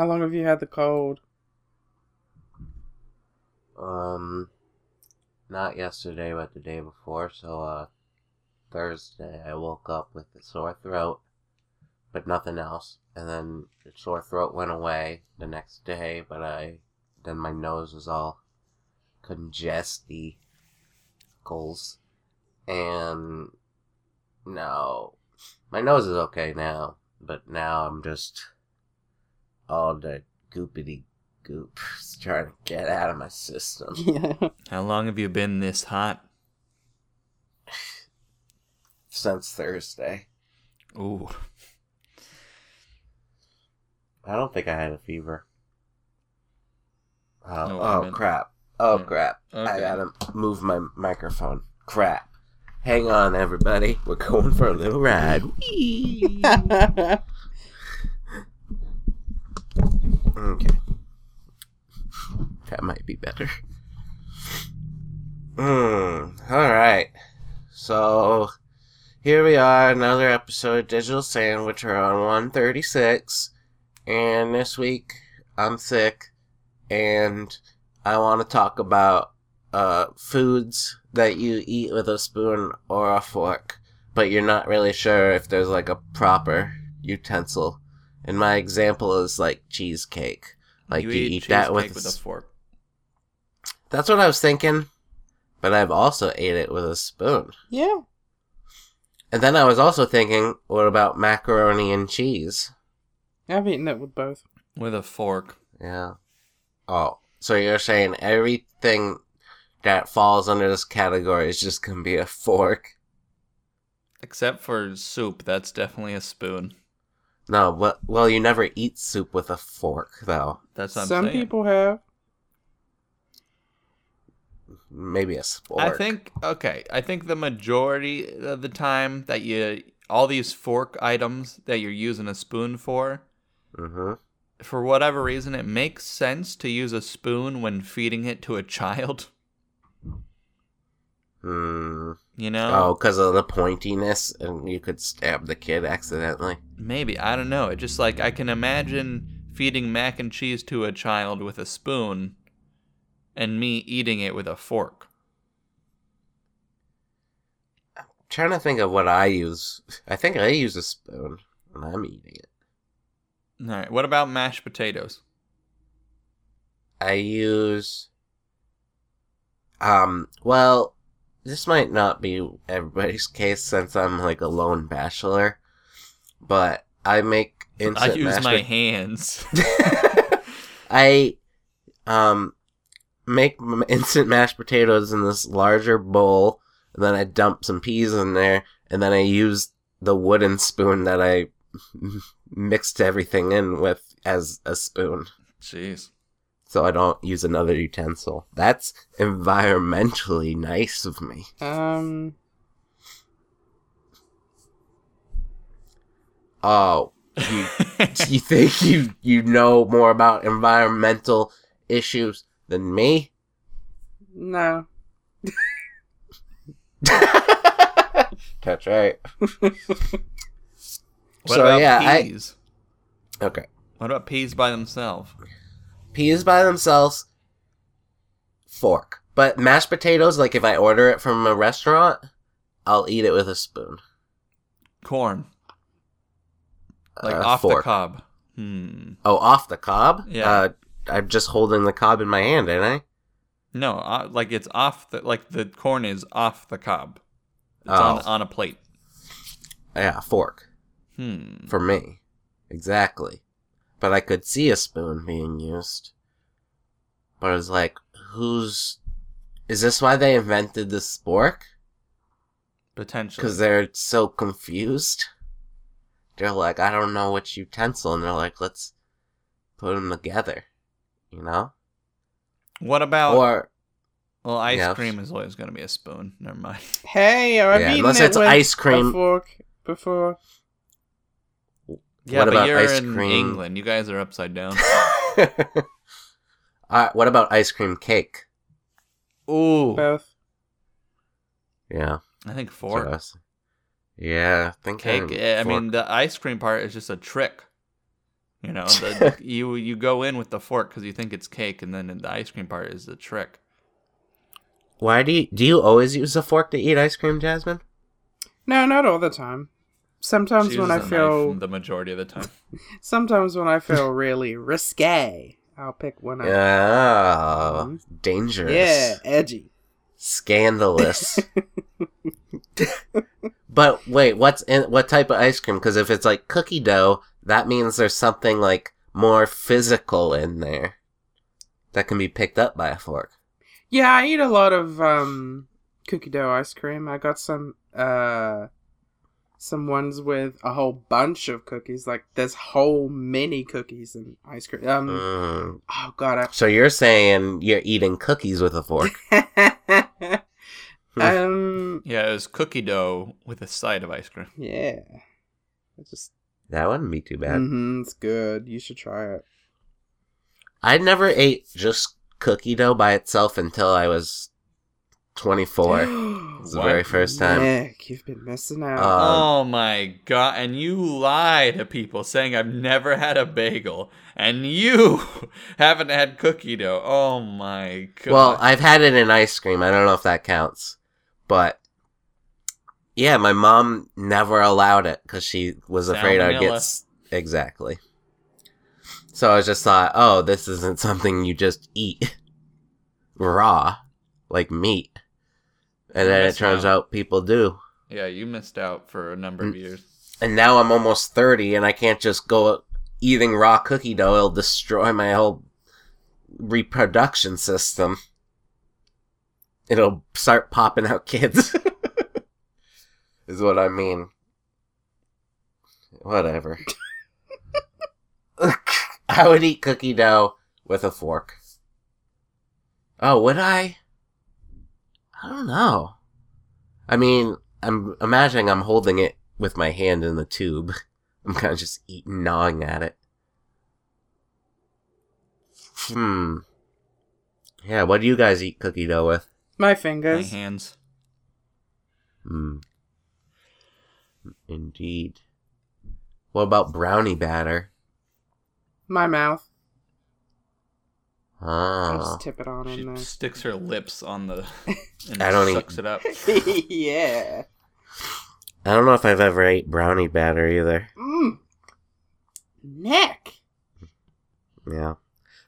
How long have you had the cold? Um, not yesterday, but the day before. So, uh, Thursday, I woke up with a sore throat, but nothing else. And then the sore throat went away the next day, but I, then my nose was all congesty, goals. And no, my nose is okay now, but now I'm just all the goopity goop is trying to get out of my system. Yeah. How long have you been this hot? Since Thursday. Ooh. I don't think I had a fever. Oh, No, oh meant- crap. Oh Yeah. crap. I gotta move my microphone. Crap. Hang on, everybody. We're going for a little ride. okay. That might be better. Hmm. Alright. So, here we are, another episode of Digital Sandwich. We're on 136. And this week, I'm sick. And I want to talk about uh, foods that you eat with a spoon or a fork. But you're not really sure if there's like a proper utensil. And my example is like cheesecake. Like you, eat, that with, cheesecake with a fork. That's what I was thinking. But I've also ate it with a spoon. yeah. And then I was also thinking, what about macaroni and cheese? I've eaten it with both. With a fork. Yeah. Oh, so you're saying everything that falls under this category is just gonna be a fork? Except for soup, that's definitely a spoon. No, well, well, you never eat soup with a fork, though. That's what I'm Some saying. people have. Maybe a spork. I think okay. I think the majority of the time that you all these fork items that you're using a spoon for, Mm-hmm. for whatever reason, it makes sense to use a spoon when feeding it to a child. Hmm. You know, Oh, because of the pointiness, and you could stab the kid accidentally. maybe I don't know. It just like I can imagine feeding mac and cheese to a child with a spoon, and me eating it with a fork. I'm trying to think of what I use. I think I use a spoon when I'm eating it. All right. What about mashed potatoes? I use. Um. Well, this might not be everybody's case since I'm like a lone bachelor, but I make instant mashed I use mashed my hands. I um make instant mashed potatoes in this larger bowl, and then I dump some peas in there, and then I use the wooden spoon that I mixed everything in with as a spoon. Jeez. So I don't use another utensil. That's environmentally nice of me. Um. Oh, you, you think you you know more about environmental issues than me? No. That's right. What So, about yeah, I- peas? Okay. What about peas by themselves? Peas by themselves, fork. But mashed potatoes, like if I order it from a restaurant, I'll eat it with a spoon. Corn, like Uh, off the cob. Hmm. Oh, off the cob? Yeah. Uh, I'm just holding the cob in my hand, ain't I? No, uh, like it's off the like the corn is off the cob. It's Oh. on on a plate. Yeah, fork. Hmm. For me. Exactly. But I could see a spoon being used. But it was like, who's. Is this why they invented the spork? Potentially. Because they're so confused. They're like, I don't know which utensil, and they're like, let's put them together. You know? what about? or, well, ice Yes. cream is always going to be a spoon. Never mind. Hey, I've Yeah, eaten unless it it's with ice a cream. fork before. Yeah, What but about you're ice in cream? England. You guys are upside down. Alright, what about ice cream cake? Ooh. Both. Yeah. I think that's fork. what Yeah, I think Cake. I'm eh, I fork. mean, the ice cream part is just a trick. You know, the, you you go in with the fork because you think it's cake, and then the ice cream part is the trick. Why do you do you always use a fork to eat ice cream, Jasmine? No, not all the time. Sometimes She when I feel the majority of the time. sometimes when I feel really risque, I'll pick one up. Oh, dangerous. Yeah, edgy. Scandalous. but wait, what's in what type of ice cream? Because if it's like cookie dough, that means there's something like more physical in there that can be picked up by a fork. Yeah, I eat a lot of um cookie dough ice cream. I got some uh some ones with a whole bunch of cookies. Like there's whole mini cookies and ice cream. Um Mm. oh god, So you're saying you're eating cookies with a fork? Um Yeah, it was cookie dough with a side of ice cream. yeah. I just that wouldn't be too bad. mhm, it's good. You should try it. I never ate just cookie dough by itself until I was 24. It's the very first time. Nick, you've been missing out. Uh, oh my god! And you lie to people saying I've never had a bagel, and you haven't had cookie dough. Oh my god! Well, I've had it in ice cream. I don't know if that counts. But yeah, my mom never allowed it because she was afraid I'd get exactly. So I just thought, oh, this isn't something you just eat raw like meat. And then it turns out. out people do. yeah, you missed out for a number of Mm. years. And now I'm almost 30 and I can't just go eating raw cookie dough. It'll destroy my whole reproduction system. It'll start popping out kids. is what I mean. Whatever. I would eat cookie dough with a fork. Oh, would I? I don't know. I mean, I'm imagining I'm holding it with my hand in the tube. I'm kind of just eating, gnawing at it. Hmm. Yeah, what do you guys eat cookie dough with? My fingers. My hands. Hmm. Indeed. What about brownie batter? My mouth. I Ah. just tip it on She in there. sticks her lips on the and I don't eat- sucks it up. yeah. I don't know if I've ever ate brownie batter either. Mm. Nick. Yeah.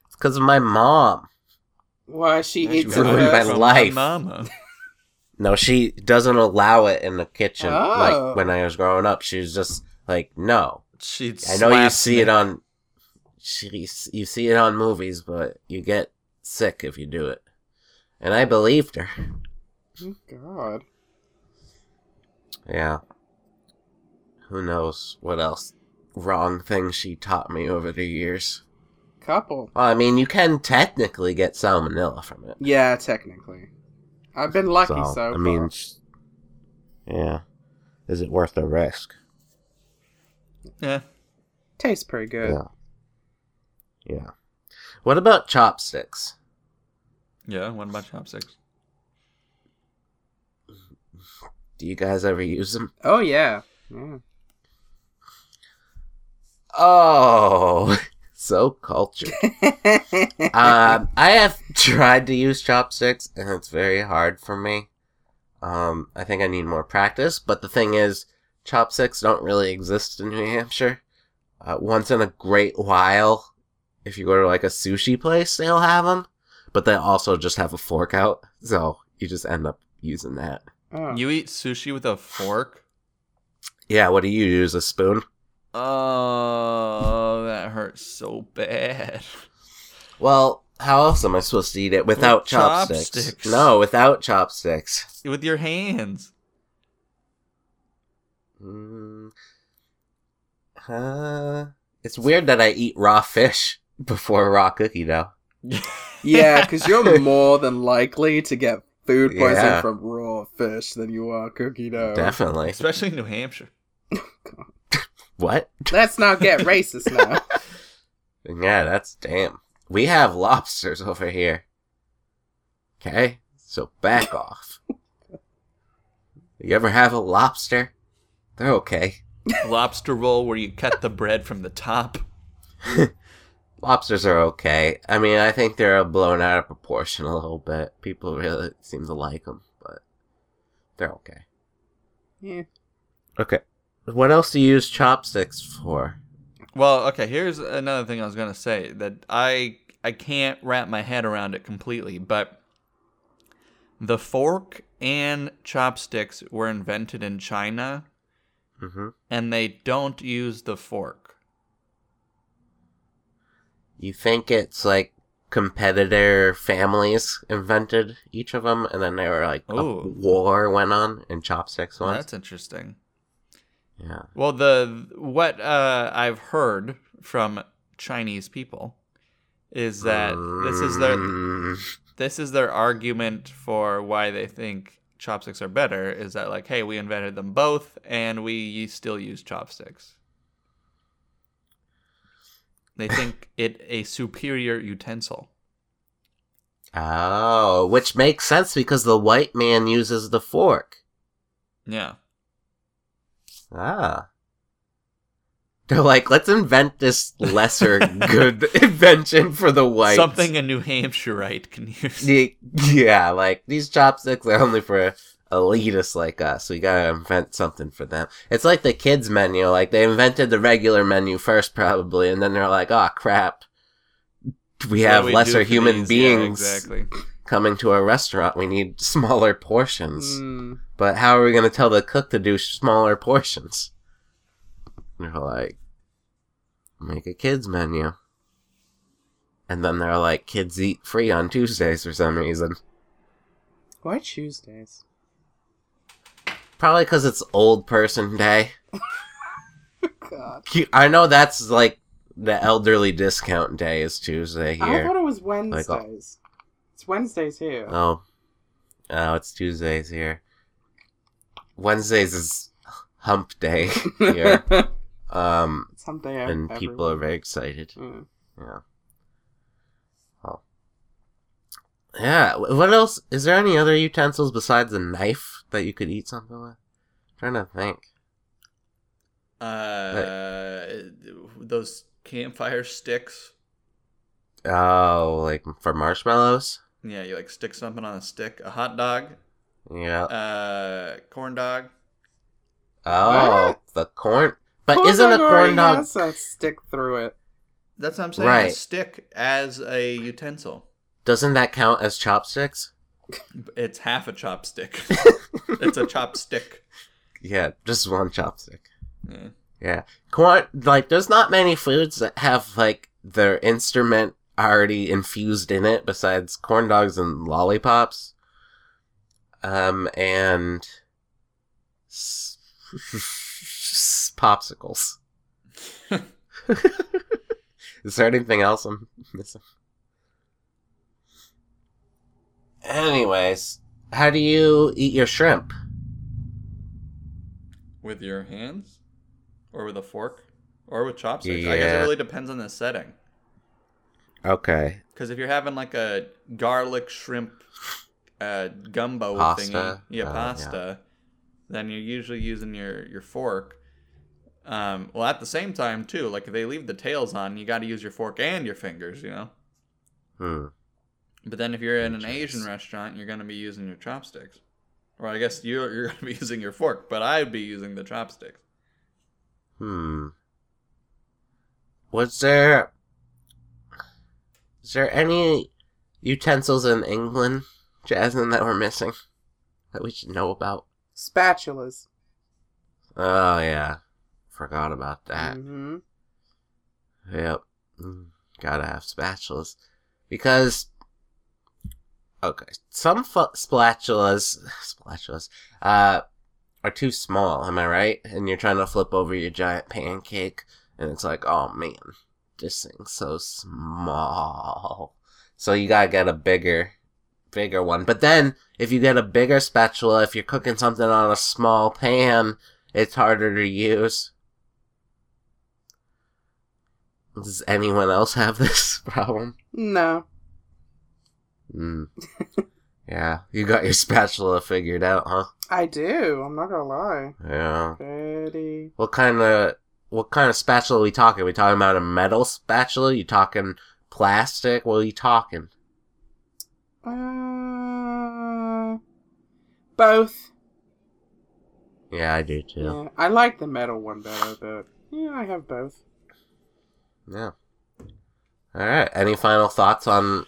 It's because of my mom. Why she She eats got it it my first? from life. mama. No, she doesn't allow it in the kitchen. Oh. Like when I was growing up, she was just like, no. She I know you see me. it on, she, you see it on movies, but you get sick if you do it. And I believed her. Oh, God. Yeah. Who knows what else wrong things she taught me over the years. Couple. Well, I mean, you can technically get salmonella from it. Yeah, technically. I've been lucky so, I far. mean, yeah. Is it worth the risk? Yeah. tastes pretty good. Yeah. Yeah. What about chopsticks? Yeah. What about chopsticks? Do you guys ever use them? Oh yeah. Yeah. Oh, so cultured. um, I have tried to use chopsticks, and it's very hard for me. Um, I think I need more practice. But the thing is, chopsticks don't really exist in New Hampshire. Uh, once in a great while, if you go to like a sushi place, they'll have them, but they also just have a fork out, so you just end up using that. Oh. You eat sushi with a fork? Yeah, what do you use? A spoon? Oh, that hurts so bad. Well, how else am I supposed to eat it without With chopsticks? chopsticks. No, without chopsticks. With your hands. Mm, uh, it's weird that I eat raw fish before raw cookie dough. Yeah, because you're more than likely to get food poisoning Yeah. from raw fish than you are cookie dough. Definitely. Especially in New Hampshire. What? Let's not get racist now. Yeah, that's damn. We have lobsters over here. Okay? So back off. You ever have a lobster? They're okay. Lobster roll where you cut the bread from the top. Lobsters are okay. I mean, I think they're blown out of proportion a little bit. People really seem to like them, but they're okay. Yeah. Okay. What else do you use chopsticks for? Well, okay, here's another thing I was gonna say that I I can't wrap my head around it completely, but the fork and chopsticks were invented in China Mm-hmm. and they don't use the fork. You think it's like competitor families invented each of them, and then they were like a war went on, and chopsticks won. that's interesting. Yeah. Well, the what uh, I've heard from Chinese people is that this is their Mm, this is their argument for why they think chopsticks are better is that like hey we invented them both and we still use chopsticks they think it a superior utensil Oh, which makes sense because the white man uses the fork. yeah Ah. They're like, let's invent this lesser good invention for the whites. something a new hampshireite can use Yeah, like these chopsticks are only for elitists like us. We gotta invent something for them. It's like the kids menu. Like they invented the regular menu first, probably, and then they're like, "Oh crap, we have we lesser human these? Yeah, beings exactly coming to our restaurant. We need smaller portions." Mm. But how are we gonna tell the cook to do smaller portions? And they're like, make a kids menu. And then they're like, kids eat free on Tuesdays for some reason. Why Tuesdays? Probably because it's old person day. God. I know that's like the elderly discount day is Tuesday here. I thought it was uh, Wednesdays. it's Wednesdays here. Oh, oh, it's Tuesdays here. Wednesdays is hump day here. um, Something and people are very excited. Mm. Yeah. Oh. Yeah. What else? Is there any other utensils besides a knife that you could eat something with? trying to think. uh those campfire sticks Oh, like for marshmallows? yeah you like stick something on a stick a hot dog Yeah. uh corn dog oh, what? the corn. But Corn isn't a corn already dog? has a stick through it. That's what I'm saying. A stick as a utensil. Doesn't that count as chopsticks? It's half a chopstick. it's a chopstick. Yeah, just one chopstick. Yeah. Yeah. Corn, like, there's not many foods that have, like, their instrument already infused in it besides corn dogs and lollipops. Um, and. S- popsicles. Is there anything else I'm missing? Anyways, how do you eat your shrimp? With your hands? Or with a fork? Or with chopsticks? I guess it really depends on the setting. Okay. Because if you're having like a garlic shrimp uh, gumbo Pasta? thingy, yeah, yeah. pasta, then you're usually using your, your fork. Um, well, at the same time, too, like if they leave the tails on, you got to use your fork and your fingers, you know? Hmm. But then if you're in an Asian restaurant, you're going to be using your chopsticks. Or I guess you're, you're going to be using your fork, but I'd be using the chopsticks. Hmm. Was there. Is there any utensils in England, Jasmine, that we're missing? That we should know about? Spatulas. Oh, yeah. Forgot about that. hmm Yep. Mm, Gotta have spatulas. Because. Okay. Some fu- spatulas. Spatulas. Uh. Are too small, am I right? And you're trying to flip over your giant pancake, and it's like, oh man, this thing's so small. So you gotta get a bigger, bigger one. But then, if you get a bigger spatula, if you're cooking something on a small pan, it's harder to use. Does anyone else have this problem? No. Mm. yeah, you got your spatula figured out, huh? I do. I'm not gonna lie. Yeah. Pretty. What kind of what kind of spatula are we talking? Are we talking about a metal spatula? You talking plastic? What are you talking? Uh, both. Yeah, I do too. Yeah, I like the metal one better, but yeah, I have both. Yeah. All right. Any final thoughts on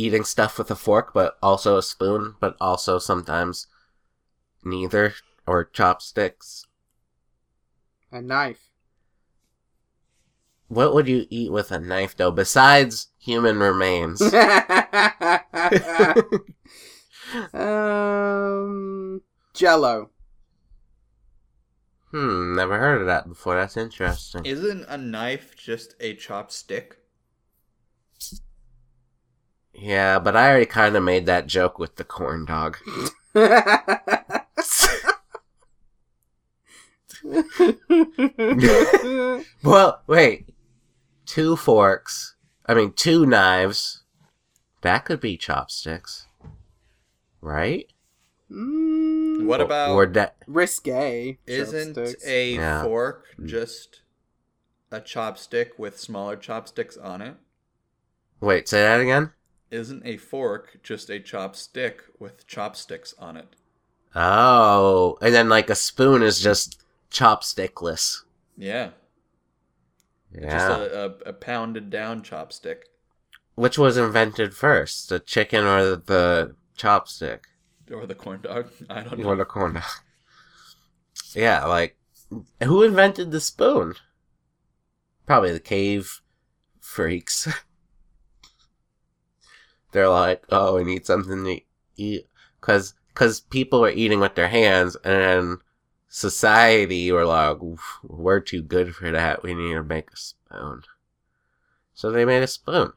eating stuff with a fork, but also a spoon, but also sometimes neither, or chopsticks? A knife. What would you eat with a knife, though, besides human remains? um, Jello. hmm, never heard of that before. That's interesting. Isn't a knife just a chopstick? Yeah, but I already kind of made that joke with the corn dog. well, wait. Two forks. I mean, two knives. That could be chopsticks. Right? Mm, What about Or that. risque? isn't chopsticks. a Yeah. fork just a chopstick with smaller chopsticks on it? Wait, say that again? Isn't a fork just a chopstick with chopsticks on it? Oh. And then, like, a spoon is just chopstickless. Yeah, Yeah. just a, a, a pounded down chopstick Which was invented first? The chicken or the, the chopstick? or the corn dog. I don't know. Or the corn dog? Yeah, like, who invented the spoon? Probably the cave freaks. They're like, oh, we need something to eat. Because cause people were eating with their hands, and society were like, we're too good for that. We need to make a spoon. So they made a spoon.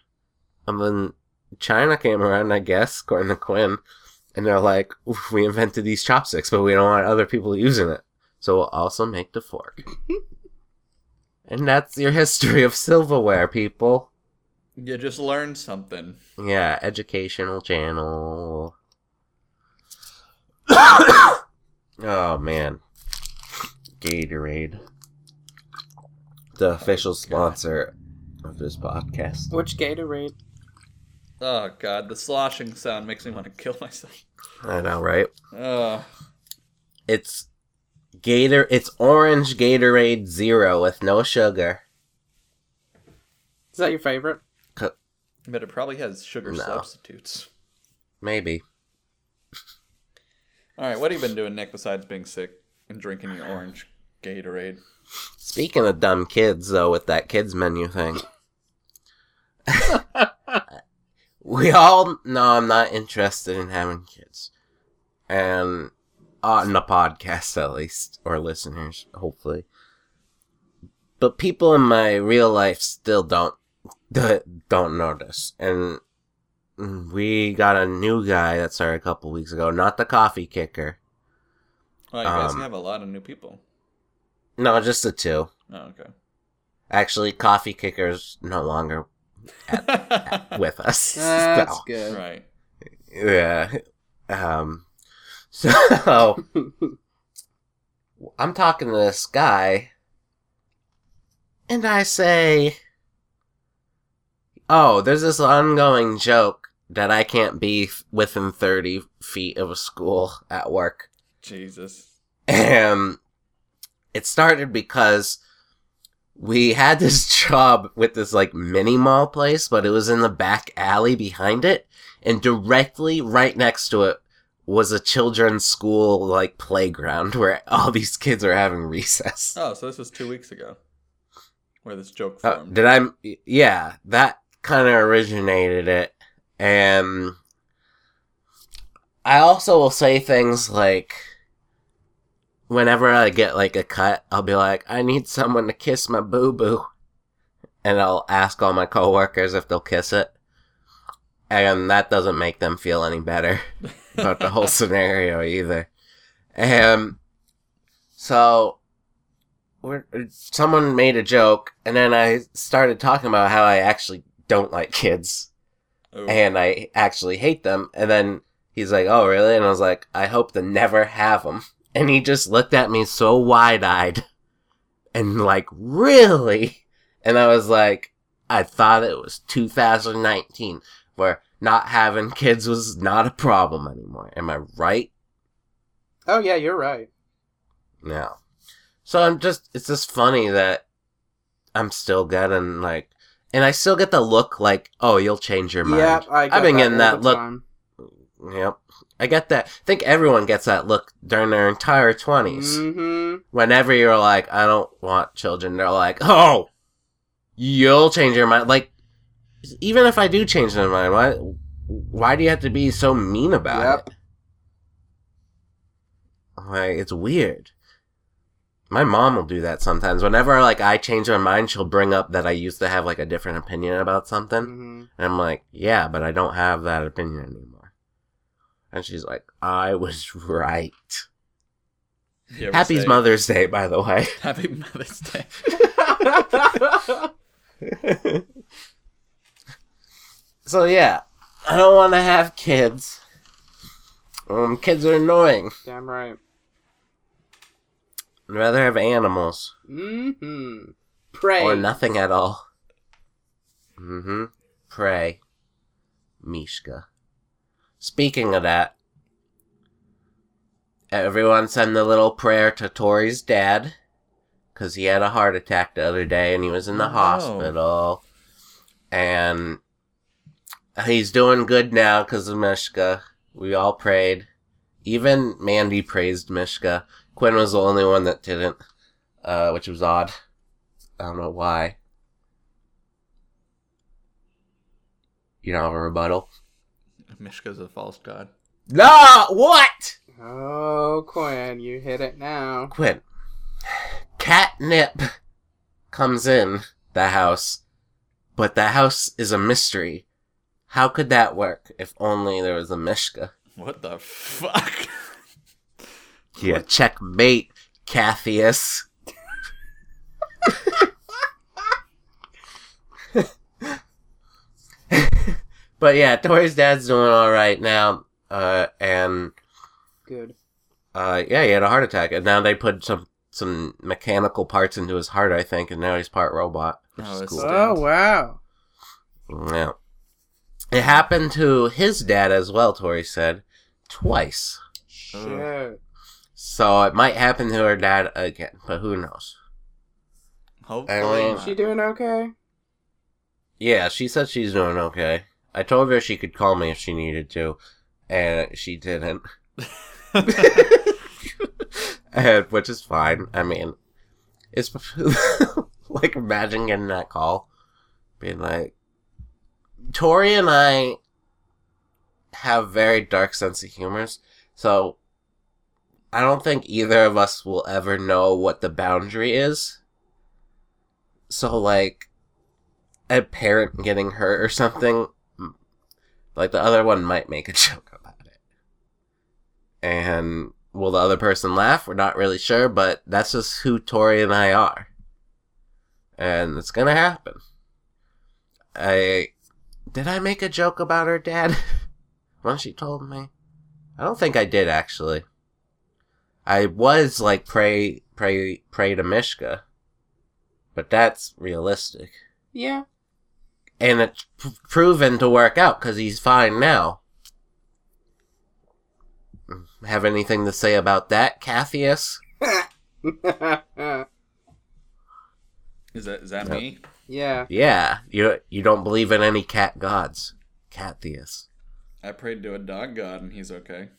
And then China came around, I guess, according to Quinn, and they're like, we invented these chopsticks, but we don't want other people using it. So we'll also make the fork. and that's your history of silverware, people. You just learned something. Yeah, educational channel. oh man. Gatorade. The official sponsor of this podcast. Which Gatorade? Oh god, the sloshing sound makes me want to kill myself. I know, right? Oh, It's Gator it's orange Gatorade Zero with no sugar. Is that your favorite? But it probably has sugar No. substitutes. Maybe. All right, what have you been doing, Nick, besides being sick and drinking your orange Gatorade? Speaking of dumb kids, though, with that kids menu thing, we all know I'm not interested in having kids, and uh, on the podcast at least, or listeners, hopefully. But people in my real life still don't don't notice, and we got a new guy that started a couple weeks ago, not the coffee kicker. Well, you guys Um, have a lot of new people. No, just the two. Oh, okay. Actually, coffee kicker's no longer with us. That's So, good. right. yeah. Um. So I'm talking to this guy, and I say, "Oh, there's this ongoing joke that I can't be within 30 feet of a school at work." Jesus. And it started because we had this job with this like mini mall place, but it was in the back alley behind it. And directly right next to it was a children's school like playground where all these kids are having recess. Oh, so this was two weeks ago, where this joke Uh, formed. did I? Yeah, that kind of originated it. And I also will say things like, whenever I get like a cut, I'll be like, I need someone to kiss my boo boo. And I'll ask all my coworkers if they'll kiss it. And that doesn't make them feel any better about the whole scenario either. And so we're, someone made a joke, and then I started talking about how I actually don't like kids Ooh. and I actually hate them. And then he's like, "Oh, really?" And I was like, "I hope to never have them." And he just looked at me so wide eyed, And like, really? And I was like, I thought it was 2019 where not having kids was not a problem anymore. Am I right? Oh yeah, you're right. No. So I'm just, it's just funny that I'm still getting like, and I still get the look like, oh, you'll change your mind. Yeah, I get I've been that getting that look. time. Yep. I get that. I think everyone gets that look during their entire 20s. Mm-hmm. Whenever you're like, I don't want children, they're like, oh, you'll change your mind. Like, even if I do change my mind, why, why do you have to be so mean about Yep. it? Like, it's weird. My mom will do that sometimes. Whenever like I change my mind, she'll bring up that I used to have like a different opinion about something. hmm And I'm like, yeah, but I don't have that opinion anymore. And she's like, I was right. Happy say- Mother's Day, by the way. Happy Mother's Day. so yeah, I don't want to have kids. Um, kids are annoying. Damn right. I'd rather have animals Mm-hmm. Pray. or nothing at all. Mm-hmm. Pray, Mishka. Speaking of that, everyone send a little prayer to Tori's dad, because he had a heart attack the other day and he was in the Oh, hospital. And he's doing good now because of Mishka. We all prayed. Even Mandy praised Mishka. Quinn was the only one that didn't, uh, which was odd. I don't know why. You don't have a rebuttal? Mishka's a false god. No! What? Oh, Quinn, you hit it now. Quinn. Catnip comes in the house, but the house is a mystery. How could that work if only there was a Mishka? What the fuck? Yeah, checkmate, Cathius. but yeah, Tori's dad's doing alright now, uh, and Good. Uh, yeah, he had a heart attack, and now they put some some mechanical parts into his heart, I think, and now he's part robot. Which Oh, is cool. Oh wow. Yeah. It happened to his dad as well, Tori said, twice. Shit. So it might happen to her dad again, but who knows? Hopefully. mean- She doing okay? Yeah, she said she's doing okay. I told her she could call me if she needed to, and she didn't. and, which is fine. I mean, it's like imagine getting that call, being like, Tori and I have very dark sense of humors, so I don't think either of us will ever know what the boundary is. So like, a parent getting hurt or something, like the other one might make a joke about it. And will the other person laugh? We're not really sure, but that's just who Tori and I are. And it's gonna happen. I did I make a joke about her dad when she told me? I don't think I did actually. I was like pray pray pray to Mishka. But that's realistic. Yeah. And it's p- proven to work out because he's fine now. Have anything to say about that, Cathius? Is that is that Yep. me? Yeah. Yeah, you you don't believe in any cat gods, Cathius. I prayed to a dog god and he's okay.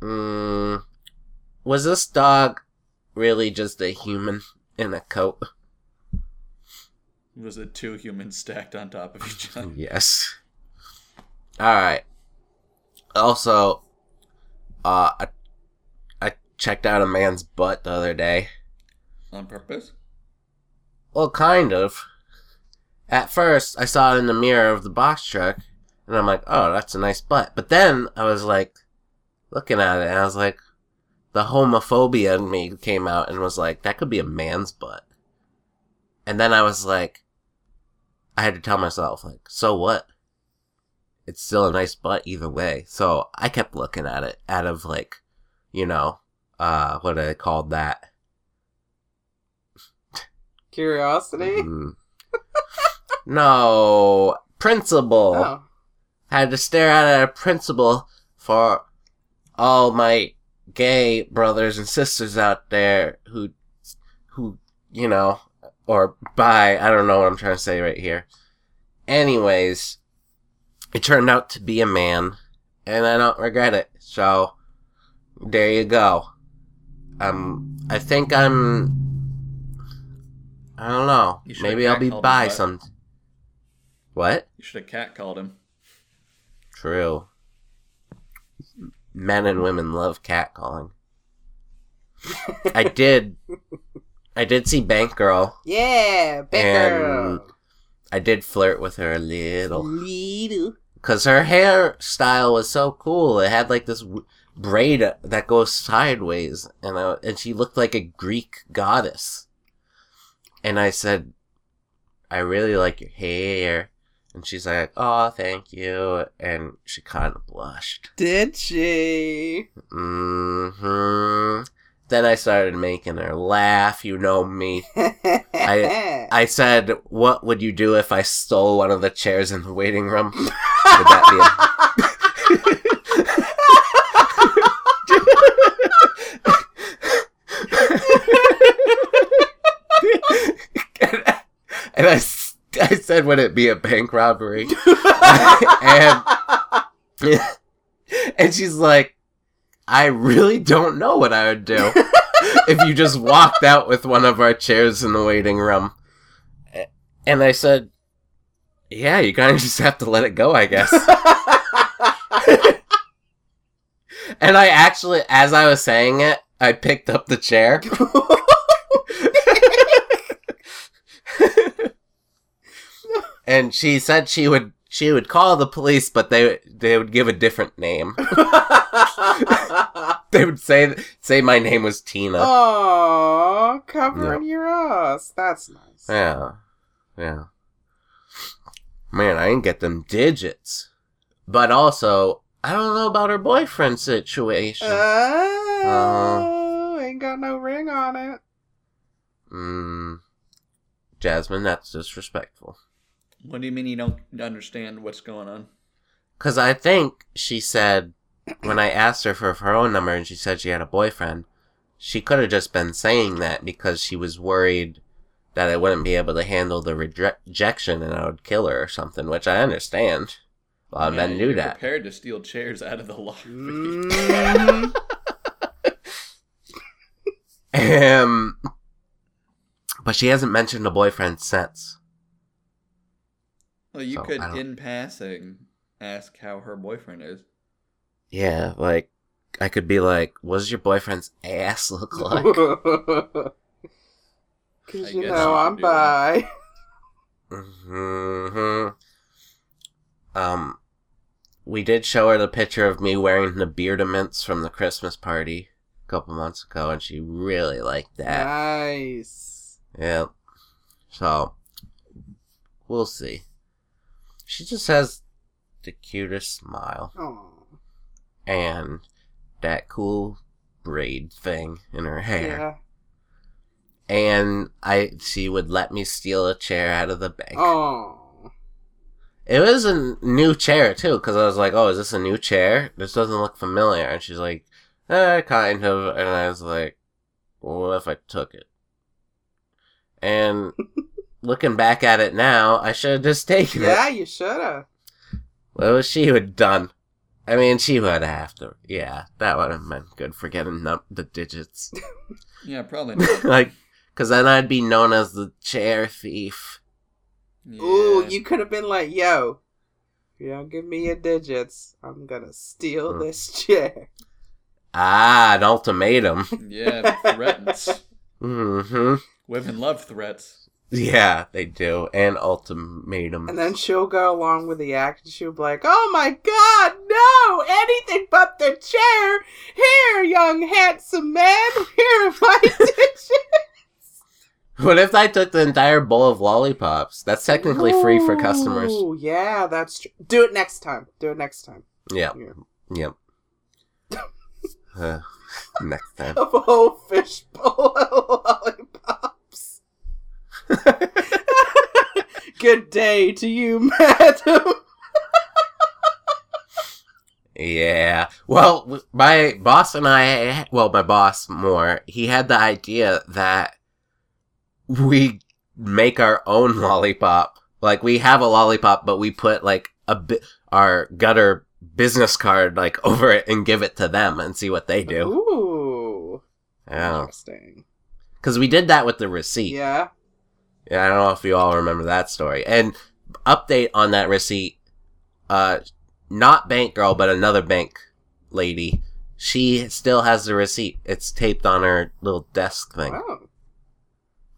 Mm, was this dog really just a human in a coat? Was it two humans stacked on top of each other? Yes. All right. Also, uh, I, I checked out a man's butt the other day. On purpose? Well, kind of. At first, I saw it in the mirror of the box truck, and I'm like, oh, that's a nice butt. But then I was like, looking at it, and I was like, the homophobia in me came out and was like, that could be a man's butt. And then I was like, I had to tell myself, like, so what? It's still a nice butt either way. So I kept looking at it out of like, you know, uh, what I called that. Curiosity? Mm. no, principal. Oh. Had to stare at a principal for all my gay brothers and sisters out there who, who, you know, or bi. I don't know what I'm trying to say right here. Anyways, it turned out to be a man, and I don't regret it. So, there you go. Um, I think I'm. I don't know. Maybe I'll be catcalled him, bi bud. some. What? You should have cat called him. True. Men and women love cat calling. I did. I did see Bank Girl. Yeah, big And- girl. I did flirt with her a little. Little. Because her hairstyle was so cool. It had like this w- braid that goes sideways. And, I, and she looked like a Greek goddess. And I said, I really like your hair. And she's like, oh, thank you. And she kind of blushed. Did she? hmm Then I started making her laugh. You know me. I, I said, "What would you do if I stole one of the chairs in the waiting room?" Would that be? and I, I said, "Would it be a bank robbery?" and and she's like, "I really don't know what I would do." if you just walked out with one of our chairs in the waiting room. And I said, yeah, you kind of just have to let it go, I guess. and I actually, as I was saying it, I picked up the chair. and she said she would she would call the police, but they they would give a different name. They would say say my name was Tina. Oh, covering your ass. That's nice. Yeah. Yeah. Man, I didn't get them digits. But also, I don't know about her boyfriend situation. Oh, ain't got no ring on it. mm, Jasmine, that's disrespectful. What do you mean you don't understand what's going on? Because I think she said, when I asked her for her phone number and she said she had a boyfriend, she could have just been saying that because she was worried that I wouldn't be able to handle the rejection and I would kill her or something, which I understand. A lot of men do that. Prepared to steal chairs out of the lobby. Mhm. Um, but she hasn't mentioned a boyfriend since. Well, you So, could, in passing, ask how her boyfriend is. Yeah, like I could be like, "What does your boyfriend's ass look like?" Cause you know I'm do. bi. hmm Um, we did show her the picture of me wearing the beardaments from the Christmas party a couple months ago, and she really liked that. Nice. Yeah. So, we'll see. She just has the cutest smile Oh, and that cool braid thing in her hair. yeah. And I she would let me steal a chair out of the bank. Oh. It was a new chair too, because I was like, "Oh, is this a new chair? This doesn't look familiar." And she's like, "Eh, kind of." And I was like, well, "What if I took it?" And looking back at it now, I should have just taken Yeah, it. you shoulda. What was she would done? I mean, she would have to. Yeah, that would have been good for getting num- the digits. Yeah, probably not. like, because then I'd be known as the chair thief. Yeah. Ooh, you could have been like, yo, if you don't give me your digits, I'm gonna steal Hmm. this chair. Ah, an ultimatum. Yeah, threats. Mm hmm Women love threats. Yeah, they do. And ultimatum. And then she'll go along with the act and she'll be like, oh my god, no, anything but the chair. Here, young handsome man, here are my digits. What if I took the entire bowl of lollipops? That's technically free for customers. Ooh, yeah, that's true. Do it next time. Do it next time. Yep. Yeah. Yep. Uh, next time. A whole fish bowl of lollipops. Good day to you, madam. Yeah. Well, my boss and I, well, my boss more, he had the idea that we make our own lollipop. Like, we have a lollipop, but we put, like, a bit, our gutter business card, like, over it and give it to them and see what they do. Ooh. Yeah. Interesting. Because we did that with the receipt. Yeah. Yeah, I don't know if you all remember that story. And update on that receipt, uh, not bank girl, but another bank lady. She still has the receipt. It's taped on her little desk thing. Wow.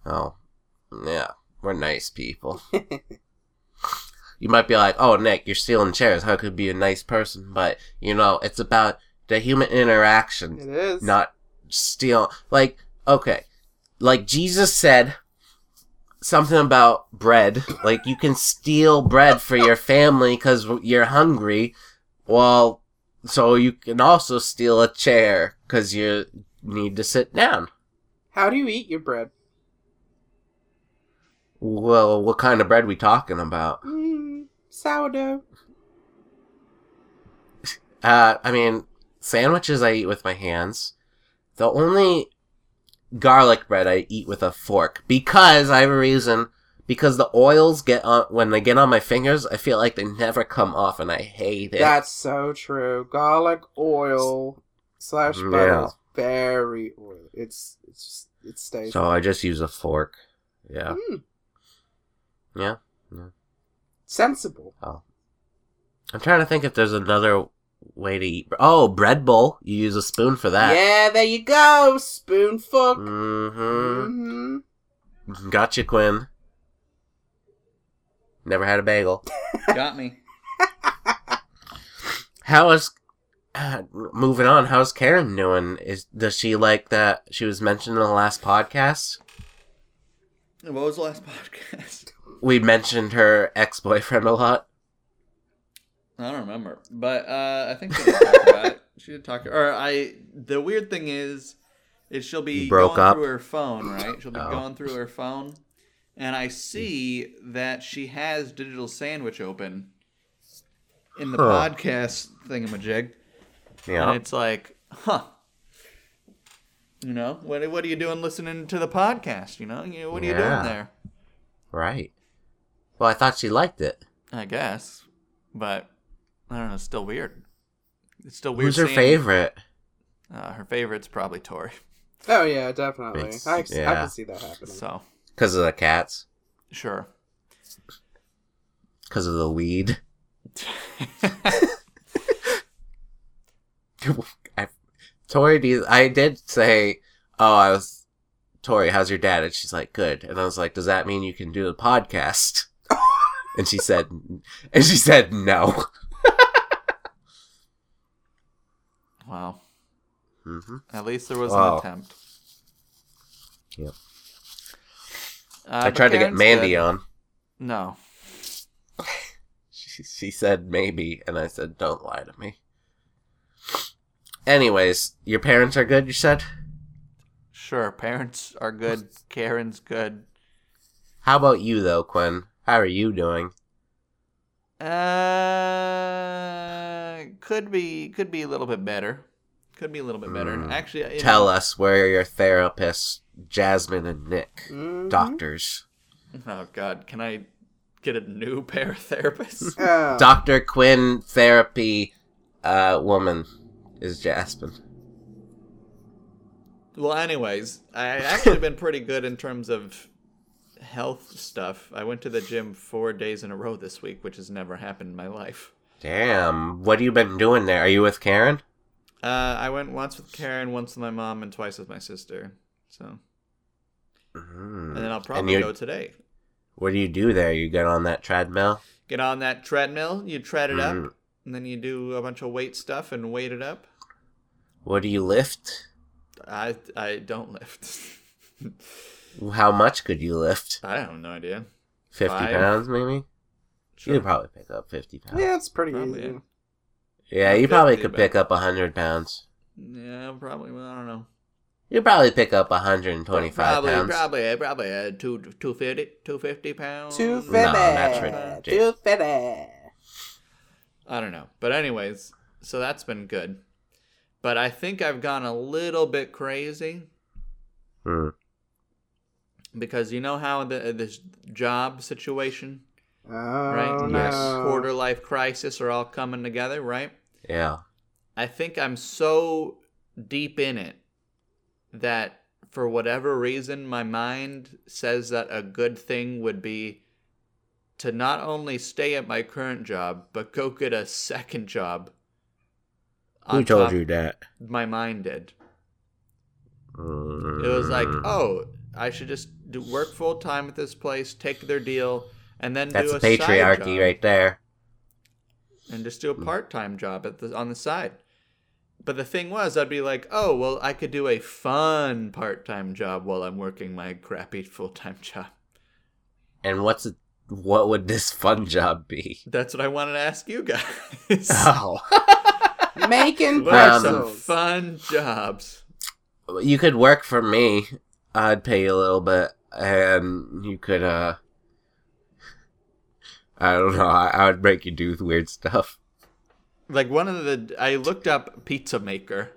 Oh, yeah, we're nice people. you might be like, "Oh, Nick, you're stealing chairs. How could you be a nice person?" But you know, it's about the human interaction It is. not steal like okay like jesus said something about bread. Like you can steal bread for your family because you're hungry. Well so you can also steal a chair because you need to sit down. How do you eat your bread? well what kind of bread we talking about? Mm, sourdough. uh i mean sandwiches i eat with my hands. The only garlic bread I eat with a fork because I have a reason. Because the oils get on when they get on my fingers, I feel like they never come off, and I hate it. That's so true. Garlic oil slash butter Yeah. is very oily. It's it's just it stays. so I just use a fork. Yeah, Mm, yeah. sensible. I'm trying to think if there's another way to eat. Oh, bread bowl. You use a spoon for that. Yeah, there you go. Spoon fork. Mm-hmm. Mm-hmm. Gotcha, Quinn. Never had a bagel. Got me. How is uh, moving on? How's Karen doing? Is does she like that she was mentioned in the last podcast? What was the last podcast? We mentioned her ex boyfriend a lot. I don't remember, but uh, I think she did talk about it. She did talk. Or I. The weird thing is, is she'll be You broke going up? through her phone, right? She'll be Oh. going through her phone, and I see that she has Digital Sandwich open in the Huh. podcast thingamajig, Yeah. and it's like, huh. You know, what what are you doing listening to the podcast? You know, You know, what are you Yeah. doing there? Right. Well, I thought she liked it. I guess, but I don't know. It's still weird. It's still weird. Who's her seeing- favorite? Uh, her favorite's probably Tori. Oh yeah, definitely. It's- I, I yeah. can see that happening. So Because of the cats. sure. Because of the weed. I, Tori, do you, I did say, oh, I was, Tori, how's your dad? And she's like, good. And I was like, does that mean you can do the podcast? and she said, and she said no. Wow. hmm At least there was Wow. an attempt. Yep. Uh, I tried to get Mandy good. on. No. She, she said maybe, and I said, don't lie to me. Anyways, your parents are good, you said? Sure. Parents are good. Karen's good. How about you, though, Quinn? How are you doing? Uh, could be could be a little bit better. Could be a little bit better. Mm. Actually, Tell know- us where your therapists, Jasmine and Nick, Mhm. doctors. Oh God, can I get a new pair of therapists? Oh. Dr. Quinn therapy uh, woman is Jasmine. Well, anyways, I actually been pretty good in terms of health stuff. I went to the gym four days in a row this week, which has never happened in my life. Damn. What have you been doing there? Are you with Karen? Uh, I went once with Karen, once with my mom, and twice with my sister. So, Mm. and then I'll probably go today. What do you do there? You get on that treadmill? Get on that treadmill, you tread it Mm. up, and then you do a bunch of weight stuff and weight it up. What do you lift? I I don't lift. How much could you lift? I have no idea. 50 pounds, maybe? Sure. You could probably pick up 50 pounds. Yeah, it's pretty Probably, easy. yeah. Yeah, you probably could pick up 100 pounds. Yeah, probably. Well, I don't know. You probably pick up 125 probably, pounds. probably, probably uh, two, 250, 250 pounds. Two No, that's ridiculous. Two fifty. I don't know. But anyways, so that's been good. But I think I've gone a little bit crazy Hmm. Because you know how the this job situation, Oh right? no. Yes. Quarter life crisis are all coming together, right? Yeah. I think I'm so deep in it that for whatever reason my mind says that a good thing would be to not only stay at my current job but go get a second job. Who told top- you that? My mind did. Mm. It was like, oh, I should just do work full time at this place, take their deal, and then That's do a the side patriarchy job, right there. and just do a hmm. part time job at the on the side. But the thing was, I'd be like, oh, well, I could do a fun part time job while I'm working my crappy full time job. And what's it, what would this fun job be? That's what I wanted to ask you guys. Oh. Making what are some fun jobs? you could work for me. I'd pay you a little bit, and you could, uh, I don't know. I, I would make you do weird stuff. Like one of the, I looked up pizza maker.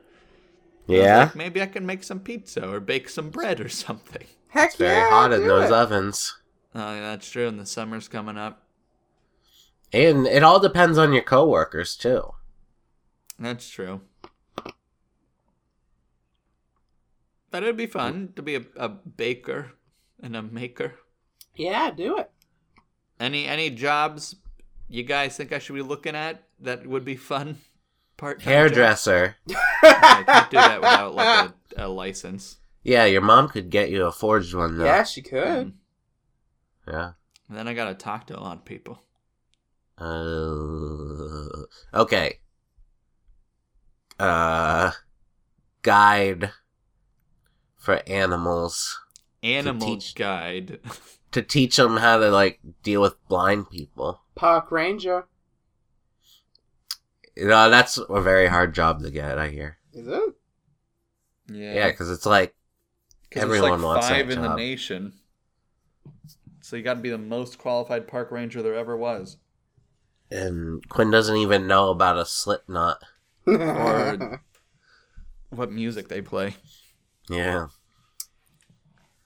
I Yeah, like, maybe I can make some pizza or bake some bread or something. Heck it's very yeah, hot in those it. ovens, Oh, yeah, that's true. And the summer's coming up. and it all depends on your coworkers too. That's true. But it'd be fun to be a, a baker and a maker. Yeah, do it. Any any jobs you guys think I should be looking at that would be fun? Part Hairdresser. I can't do that without like a, a license. Yeah, your mom could get you a forged one though. Yeah, she could. Yeah. And then I gotta talk to a lot of people. Uh, okay. Uh, guide for animals Animal teach- guide. to teach them how to like deal with blind people. Park ranger. You know, that's a very hard job to get. I hear. Is it? Yeah, Yeah, because it's like 'Cause everyone it's like wants that five in the nation. So you got to be the most qualified park ranger there ever was. and Quinn doesn't even know about a slip knot. Or- What music they play? Yeah.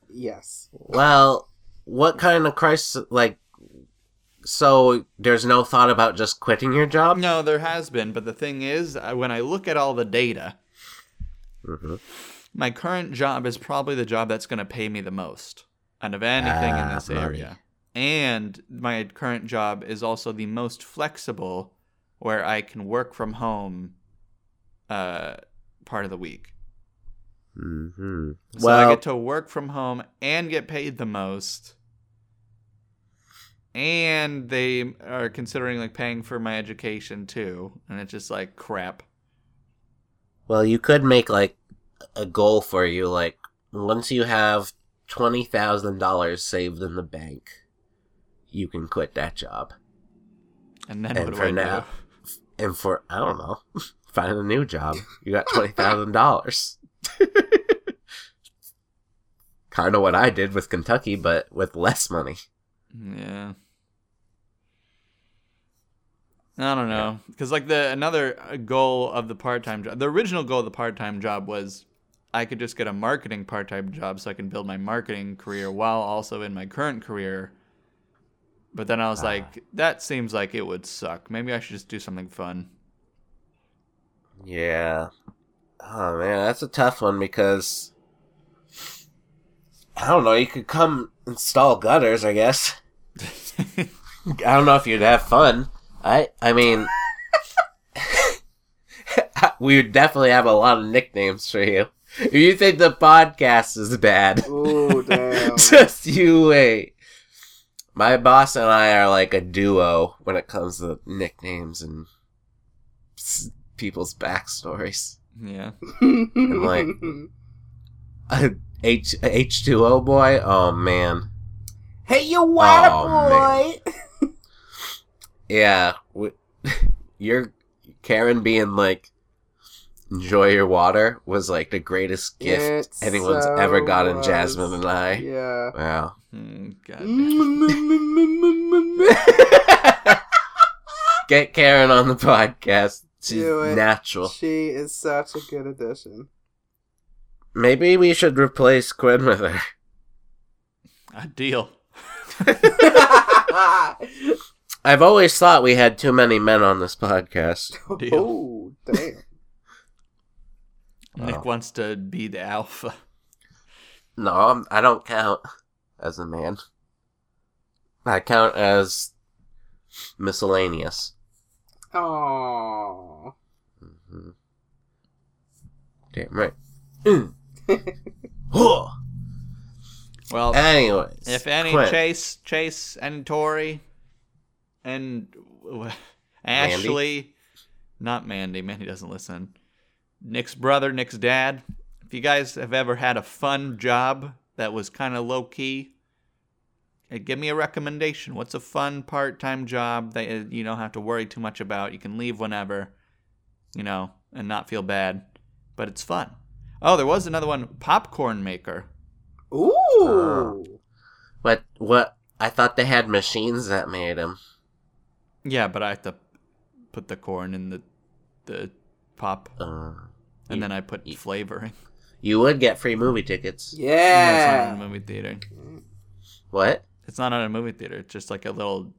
yes. Well, what kind of crisis? Like, so there's no thought about just quitting your job? No, there has been, but the thing is, when I look at all the data, hmm my current job is probably the job that's going to pay me the most out of anything in Ah, this money. area. And my current job is also the most flexible where I can work from home uh, part of the week. Hmm So well, I get to work from home and get paid the most. And they are considering like paying for my education too. And it's just like crap. well, you could make like a goal for you. Like, once you have twenty thousand dollars saved in the bank, you can quit that job. And then And what do for I now- do? And for I don't know, find a new job. You got twenty thousand dollars. kind of what I did with Kentucky, but with less money. Yeah. I don't know, because like the another uh, goal of the part time job, the original goal of the part time job was, I could just get a marketing part time job so I can build my marketing career while also in my current career. But then I was Ah. like, that seems like it would suck. Maybe I should just do something fun. Yeah. Oh man, that's a tough one because I don't know. You could come install gutters, I guess. I don't know if you'd have fun. I I mean, we would definitely have a lot of nicknames for you. If you think the podcast is bad, Ooh, damn. just you wait. My boss and I are like a duo when it comes to nicknames and people's backstories. Yeah. and like- Uh, H H two O boy. Oh man. hey, you water Oh, boy. Yeah. W- You're Karen being like enjoy your water was like the greatest gift It anyone's so ever gotten was. Jasmine and I. Yeah. Wow. Hmm, mm, mm, mm, mm Get Karen on the podcast. She's Do it. natural. She is such a good addition. Maybe we should replace Quinn with her. A deal. I've always thought we had too many men on this podcast. Oh, deal. Oh, damn. Nick Oh. wants to be the alpha. No, I'm, I don't count as a man. I count as miscellaneous. Aww. hmm Damn right. Mm. Well, Anyways, if any Quinn. Chase, Chase, and Tori, and Ashley, not Mandy. Mandy doesn't listen. Nick's brother, Nick's dad. If you guys have ever had a fun job that was kind of low key, give me a recommendation. What's a fun part time job that uh, you don't have to worry too much about? You can leave whenever, you know, and not feel bad, but it's fun. Oh, there was another one, popcorn maker. Ooh. But what? I thought they had machines that made them. Yeah, but I have to put the corn in the the pop, Uh, and You- then I put you- flavoring. you would get free movie tickets. Yeah, in Yeah. a movie theater. What? It's not on a movie theater. It's just like a little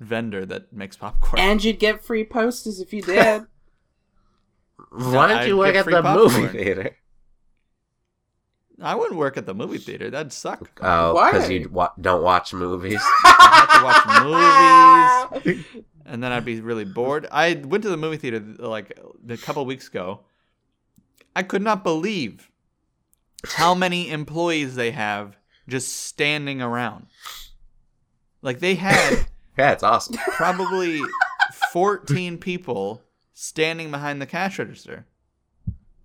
vendor that makes popcorn. And you'd get free posters if you did. Why don't I'd you work get at free the movie theater? I wouldn't work at the movie theater. That'd suck. Oh, Why? because you wa- don't watch movies. I have to watch movies, and then I'd be really bored. I went to the movie theater like a couple weeks ago. I could not believe how many employees they have just standing around. Like they had yeah, it's awesome. probably 14 people standing behind the cash register.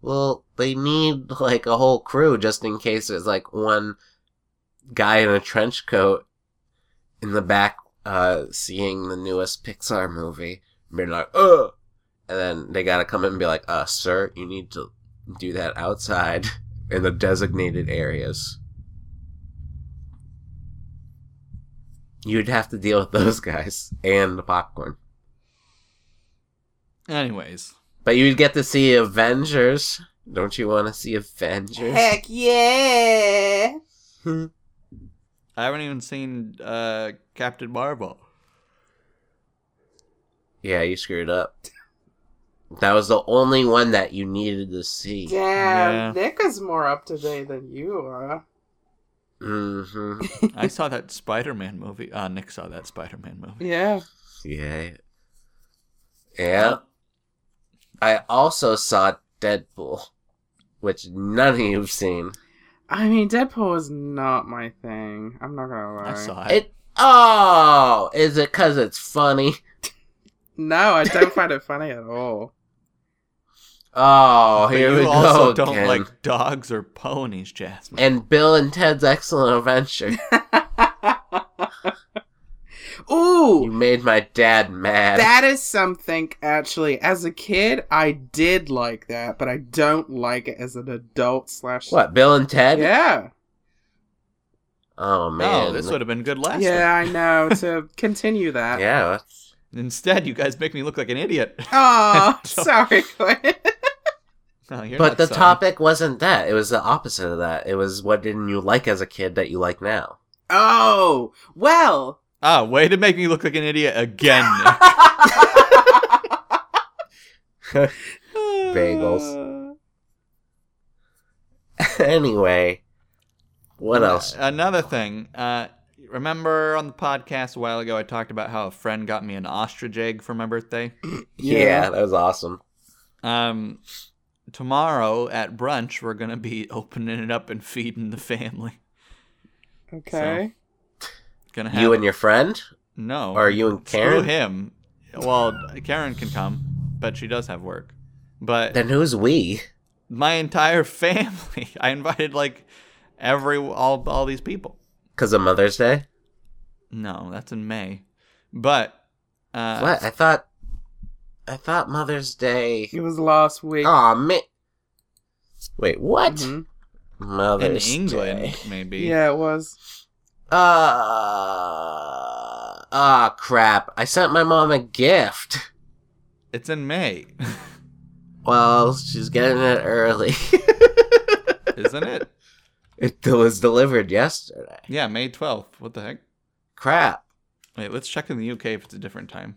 Well, they need like a whole crew just in case there's like one guy in a trench coat in the back uh seeing the newest Pixar movie. And be like, "Ugh." And then they got to come in and be like, "Uh, sir, you need to do that outside in the designated areas." You'd have to deal with those guys and the popcorn. Anyways, But you'd get to see Avengers. Don't you want to see Avengers? Heck yeah. I haven't even seen uh, Captain Marvel. Yeah, you screwed up. That was the only one that you needed to see. Damn, Yeah. Nick is more up to date than you are. Hmm I saw that Spider-Man movie. Uh, Nick saw that Spider-Man movie. Yeah. Yeah. Yeah. I also saw Deadpool, which none of you've seen. I mean, Deadpool is not my thing. I'm not gonna lie. I saw it. It. Oh, is it because it's funny? No, I don't find it funny at all. Oh, But here you we also go don't again. like dogs or ponies, Jasmine. And Bill and Ted's Excellent Adventure. Ooh, you made my dad mad. that is something actually. As a kid, I did like that, but I don't like it as an adult slash. what, Bill and Ted? Yeah, Oh, oh man. oh, this would have been good last yeah, I know. To continue that. Yeah. that's- week. Instead, you guys make me look like an idiot. Oh, sorry, Quinn. No, you're But not the sorry. topic wasn't that. It was the opposite of that. It was what didn't you like as a kid that you like now? oh, well. Ah, way to make me look like an idiot again, Nick. Bagels. anyway, what else? Another thing. Uh, remember on the podcast a while ago, I talked about how a friend got me an ostrich egg for my birthday. Yeah. that was awesome. Um, tomorrow at brunch, we're gonna be opening it up and feeding the family. Okay. Gonna have You and your friend? no, Or you and Screw Karen? him. Well, Karen can come, but she does have work. But Then who's we? my entire family, I invited like every all all these people. Because of Mother's Day? No, that's in May. But uh, what? I thought. I thought Mother's Day. It was last week. Oh man. Wait, what? Mhm. In Mother's England, Day. maybe. Yeah, it was. Uh. Ah, crap! I sent my mom a gift. It's in May, Well, she's getting it early. isn't it? it was delivered yesterday. Yeah, May 12th. What the heck? Crap. Wait, let's check in the UK if it's a different time.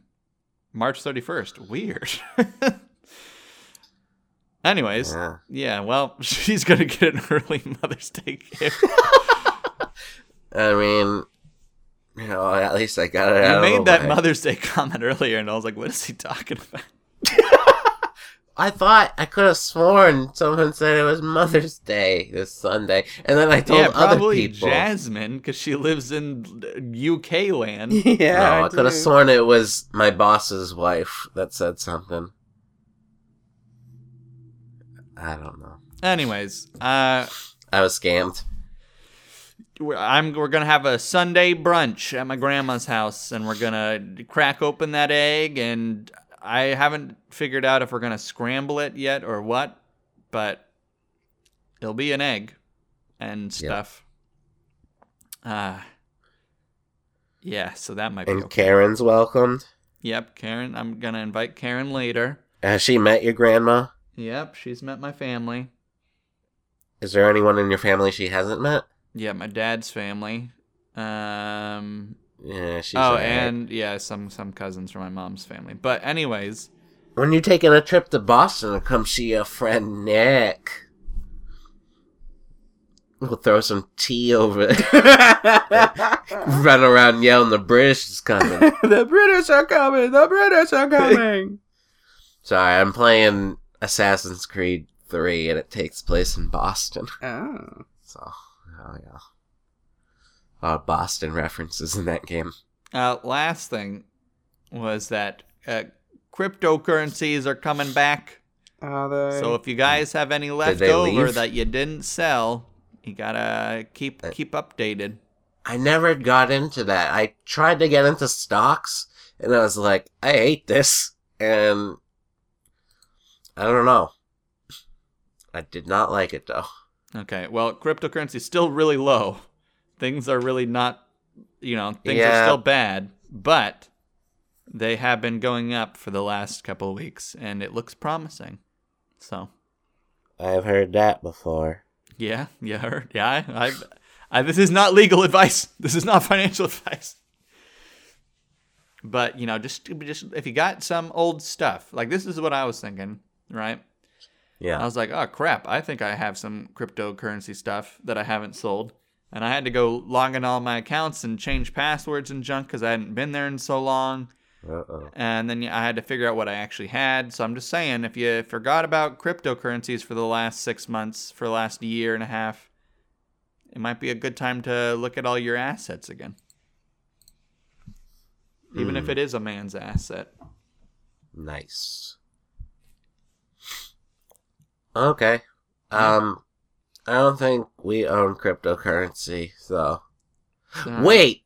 March 31st. Weird. Anyways, Yeah. yeah, well, she's going to get an early Mother's Day gift. I mean, you know, at least I got it out You made that way. Mother's Day comment earlier, and I was like, what is he talking about? I thought I could have sworn someone said it was Mother's Day this Sunday, and then I told yeah, other probably people. Jasmine, because she lives in UK land. yeah, no, I, I, could have sworn it was my boss's wife that said something. I don't know. Anyways, uh, I was scammed. we're, I'm we're gonna have a Sunday brunch at my grandma's house, and we're gonna crack open that egg. And I haven't figured out if we're gonna scramble it yet or what, but it'll be an egg and Yeah. stuff. Uh yeah, so that might be And okay. Karen's welcomed. Yep, Karen. I'm gonna invite Karen later. Has she met your grandma? Yep, she's met my family. Is there anyone in your family she hasn't met? Yeah, my dad's family. Um. Yeah, she's. oh, and yeah, some some cousins from my mom's family. But anyways, when you're taking a trip to Boston to come see your friend Nick, we'll throw some tea over it. Run around yelling the British is coming. the British are coming. The British are coming. Sorry, I'm playing Assassin's Creed 3 and it takes place in Boston. oh. So, oh yeah. A lot of Boston references in that game. uh, last thing was that uh, cryptocurrencies are coming back. Are they? So if you guys have any left over that you didn't sell, you gotta keep Uh, keep updated. I never got into that. I tried to get into stocks and I was like, I hate this. And I don't know. I did not like it though. Okay, well, cryptocurrency is still really low. Things are really not, you know, things are still bad, but they have been going up for the last couple of weeks, and it looks promising. So, I've heard that before. yeah, yeah, heard- yeah. I, I, I, this is not legal advice. This is not financial advice. But you know, just just if you got some old stuff, like this is what I was thinking, right? Yeah. I was like, oh crap, I think I have some cryptocurrency stuff that I haven't sold. And I had to go log in all my accounts and change passwords and junk because I hadn't been there in so long. Uh-oh. And then I had to figure out what I actually had. So I'm just saying, if you forgot about cryptocurrencies for the last six months, for the last year and a half, it might be a good time to look at all your assets again. Even if Hmm. it is a man's asset. Nice. Okay. Um, I don't think we own cryptocurrency, so. So- Wait!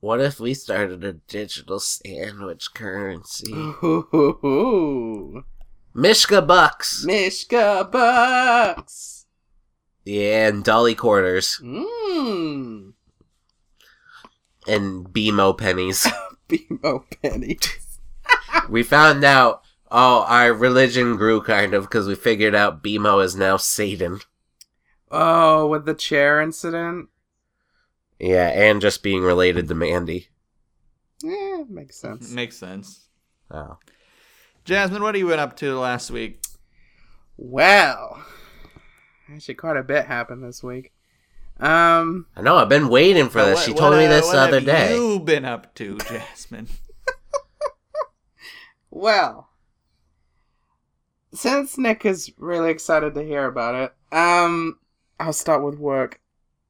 What if we started a digital sandwich currency? Ooh. Mishka bucks! Mishka bucks. Yeah, and dolly quarters. Mmm. And BMO pennies. BMO pennies. we found out, oh, our religion grew kind of because we figured out BMO is now Satan. Oh, with the chair incident. Yeah, and just being related to Mandy. Yeah, makes sense. Makes sense. Oh. Jasmine, what have you been up to last week? Well, actually, quite a bit happened this week. Um, I know, I've been waiting for this. what- she what, told me uh, this what the other have day. you been up to, Jasmine? well, since Nick is really excited to hear about it, um, I'll start with work.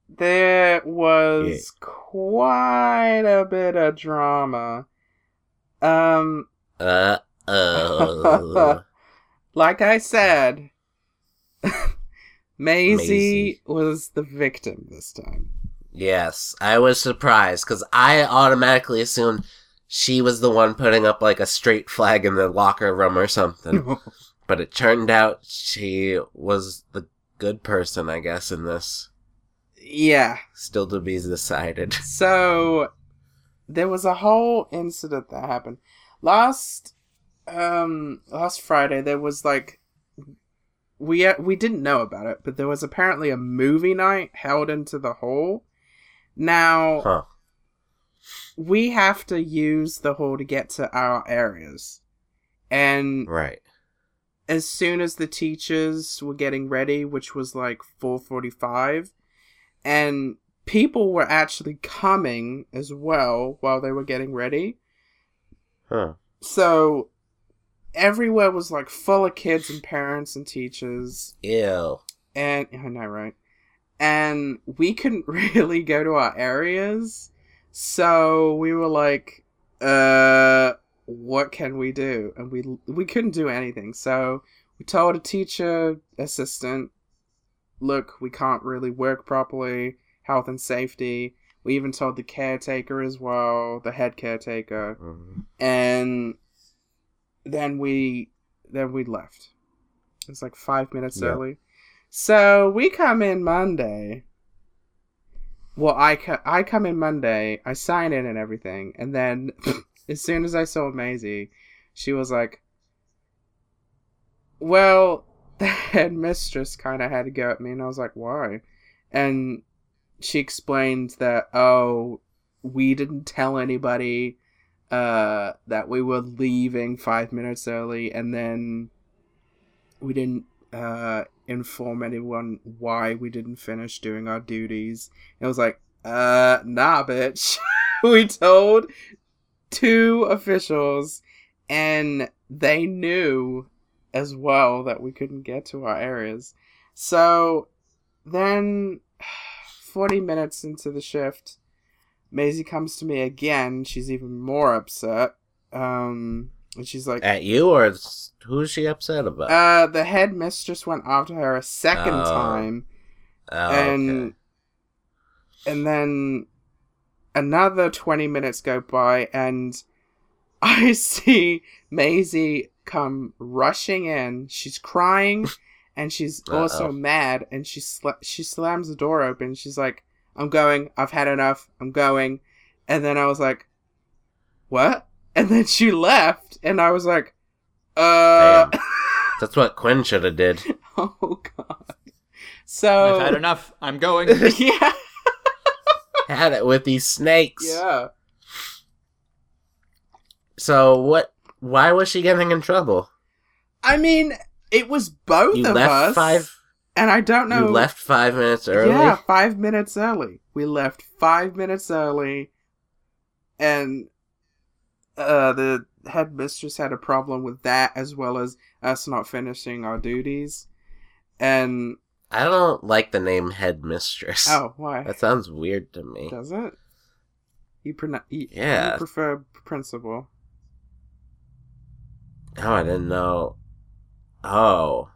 There was Yeah. quite a bit of drama. Um, Uh oh. like I said, Maisie, Maisie. was the victim this time. yes, I was surprised because I automatically assumed she was the one putting up like a straight flag in the locker room or something. but it turned out she was the good person, I guess, in this. yeah. Still to be decided. So there was a whole incident that happened last um last Friday. There was like we uh, we didn't know about it, but there was apparently a movie night held into the hall. Now Huh. we have to use the hall to get to our areas, and Right. As soon as the teachers were getting ready, which was like 4:45, and people were actually coming as well while they were getting ready. Huh. So everywhere was like full of kids and parents and teachers Ew. and I know right. And we couldn't really go to our areas. So we were like uh what can we do? And we we couldn't do anything. So we told a teacher assistant, look, we can't really work properly, health and safety. We even told the caretaker as well, the head caretaker Mhm. and then we then we left. It's like five minutes Yeah. early. So we come in Monday. Well, I co- I come in Monday. I sign in and everything, and then as soon as I saw Maisie, she was like, "Well, the headmistress kind of had to go at me," and I was like, "Why?" And she explained that oh, we didn't tell anybody uh, that we were leaving five minutes early, and then we didn't uh, inform anyone why we didn't finish doing our duties. It was like, uh, nah, bitch. we told two officials, and they knew as well that we couldn't get to our areas. So then, 40 minutes into the shift, Maisie comes to me again. She's even more upset. Um, and she's like, At you or who's she upset about? uh, the headmistress went after her a second Oh, time, oh, and okay. and then another twenty minutes go by, and I see Maisie come rushing in. She's crying, and she's also Uh-oh. mad, and she sla- she slams the door open. She's like, "I'm going. I've had enough. I'm going." And then I was like, "What?" And then she left, and I was like, "Uh." Damn. That's what Quinn should have did. Oh god. So I've had enough. I'm going. yeah, Had it with these snakes. yeah. So what? Why was she getting in trouble? I mean, it was both You of left us, five. and I don't know. You left five minutes early. Yeah, five minutes early. We left five minutes early, and uh, the headmistress had a problem with that as well as us not finishing our duties. And I don't like the name headmistress. oh, why That sounds weird to me. does it? You, you, Yeah. you prefer principal. Oh, I didn't know. Oh.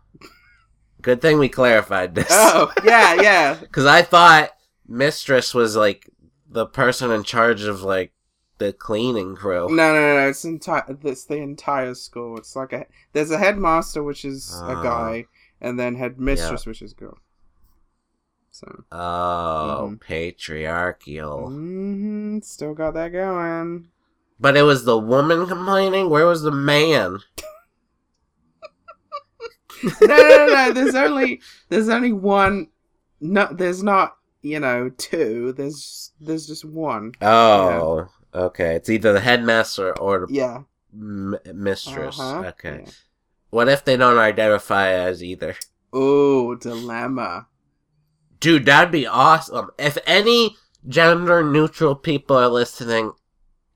Good thing we clarified this. Oh, yeah, yeah. Because I thought mistress was like the person in charge of like the cleaning crew. No, no, no, no. It's entire. It's the entire school. It's like a. There's a headmaster, which is a Ah. guy, and then headmistress, which is girl. So. Oh, Mhm. patriarchal. hmm Still got that going. But it was the woman complaining? Where was the man? no, no, no, no. There's only. There's only one. No, there's not. You know, two. There's. There's just one. Oh, okay. It's either the headmaster or the Yeah. m- mistress. Uh-huh. Okay. Yeah. What if they don't identify as either? Ooh, dilemma. Dude, that'd be awesome. If any gender neutral people are listening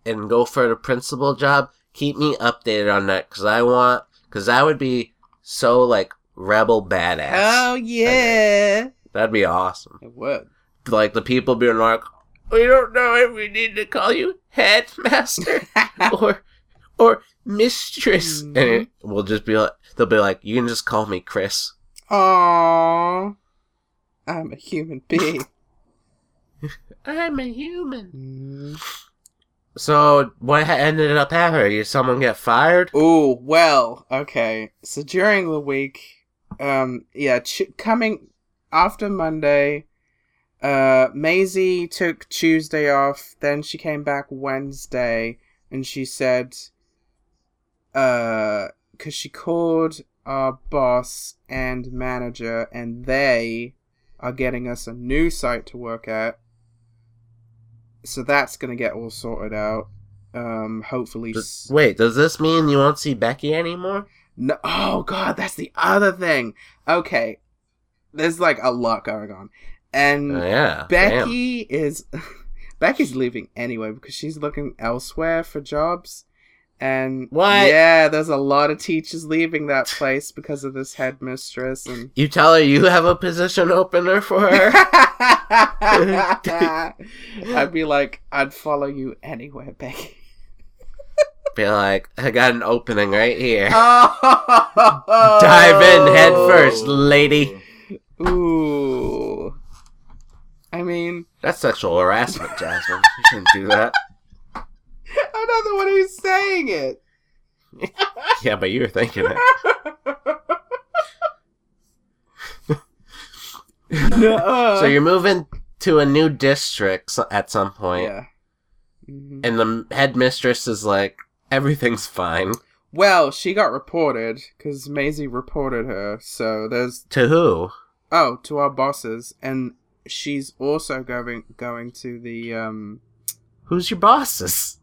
and go for the principal job, keep me updated on that because I want, because that would be so like rebel badass. Oh yeah. That'd be awesome. It would. Like the people being like, we don't know if we need to call you headmaster or or mistress, and it will just be like, they'll be like, you can just call me Chris. Aww. I'm a human being. I'm a human. Mm. So what ha- ended up happening? Did someone get fired? Oh well, okay. So during the week, um, yeah, ch- coming after Monday, uh, Maisie took Tuesday off. Then she came back Wednesday, and she said, uh, because she called our boss and manager, and they are getting us a new site to work at. So that's gonna get all sorted out. Um, hopefully. Does- wait, does this mean you won't see Becky anymore? no, oh god, that's the other thing. Okay, there's like a lot going on, and Oh, yeah. damn. Becky is Becky's leaving anyway because she's looking elsewhere for jobs. And What? Yeah, there's a lot of teachers leaving that place because of this headmistress and You tell her you have a position opener for her? I'd be like, I'd follow you anywhere, Becky. Be like, I got an opening right here. Oh, Dive in head first, lady. Ooh. I mean, That's sexual harassment, Jasmine. You shouldn't do that. I'm not the one who's saying it. Yeah, but you were thinking it. So you're moving to a new district at some point, yeah. Mhm. and the headmistress is like, everything's fine. Well, she got reported because Maisie reported her. So there's To who? oh to our bosses, and she's also going going to the um. Who's your bosses?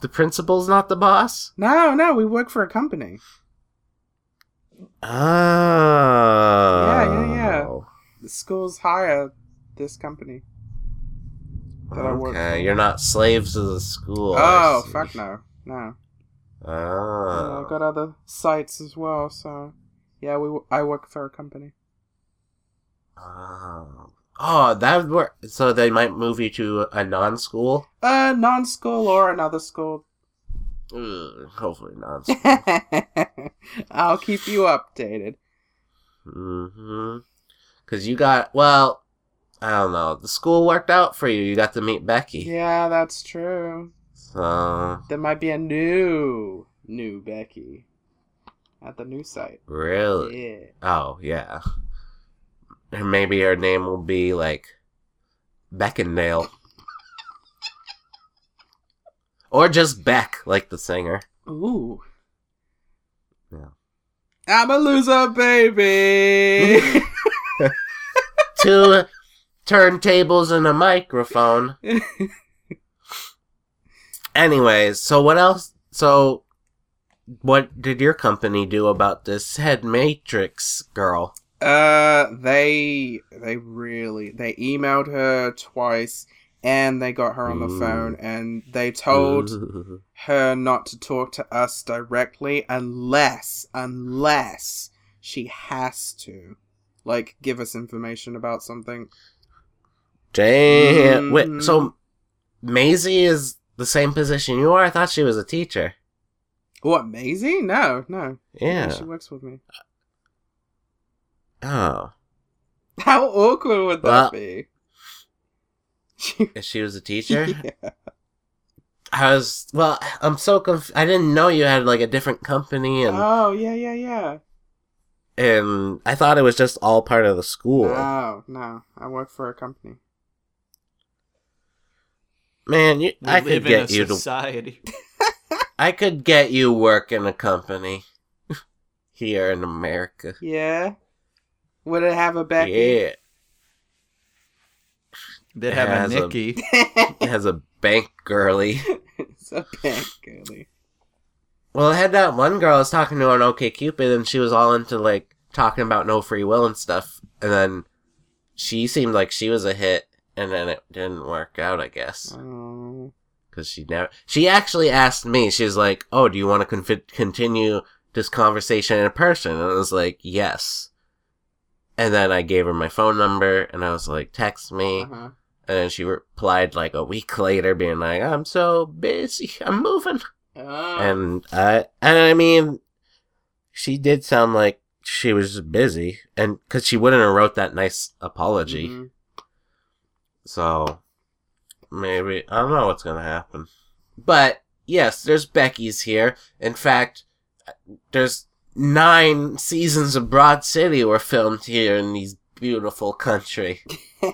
The principal's not the boss? No, no, we work for a company. Oh. yeah, yeah. Yeah. The schools hire this company. That I work for. Okay, you're not slaves of the school. Oh fuck no, no. Oh. I got other sites as well. So yeah, we I work for a company. Oh. Oh, that would work. So they might move you to a non-school. Uh, non-school or another school. Ugh, hopefully non-school. I'll keep you updated. mm-hmm. Cause you got well, I don't know. The school worked out for you. You got to meet Becky. Yeah, that's true. So There might be a new, new Becky at the new site. really, Yeah. oh yeah. Maybe her name will be like Beckendale. Or just Beck, like the singer. Ooh. Yeah. I'm a loser, baby. Two turntables and a microphone. Anyways, so what else? So, what did your company do about this head matrix girl? Uh, they they really they emailed her twice, and they got her on the Ooh. phone, and they told her not to talk to us directly unless unless she has to like give us information about something Damn. Wait, Mhm. so Maisie is the same position you are? I thought she was a teacher. what maisie no no Yeah. she works with me Oh. how awkward would that be she, If she was a teacher? yeah. I was, well, I'm so conf- I didn't know you had like a different company and, oh yeah yeah yeah and I thought it was just all part of the school. no no i work for a company Man, you, We I could live in get a you to society. I could get you work in a company here in America. yeah would it have a becky Yeah, They have a Has a- Nikki. it has a bank girly. it's a bank girly Well, I had that one girl I was talking to on OK Cupid, and she was all into like talking about no free will and stuff. And then she seemed like she was a hit, and then it didn't work out. I guess oh because she never. She actually asked me. She was like, "Oh, do you want to con- continue this conversation in person?" And I was like, "Yes." And then I gave her my phone number, and I was like, "Text me." uh-huh. And then she replied like a week later, being like, "I'm so busy. I'm moving." oh. and I and I mean, she did sound like she was busy, and because she wouldn't have wrote that nice apology, Mhm. so maybe. I don't know what's gonna happen. But yes, there's Becky's here. In fact, there's nine seasons of Broad City were filmed here in these beautiful country.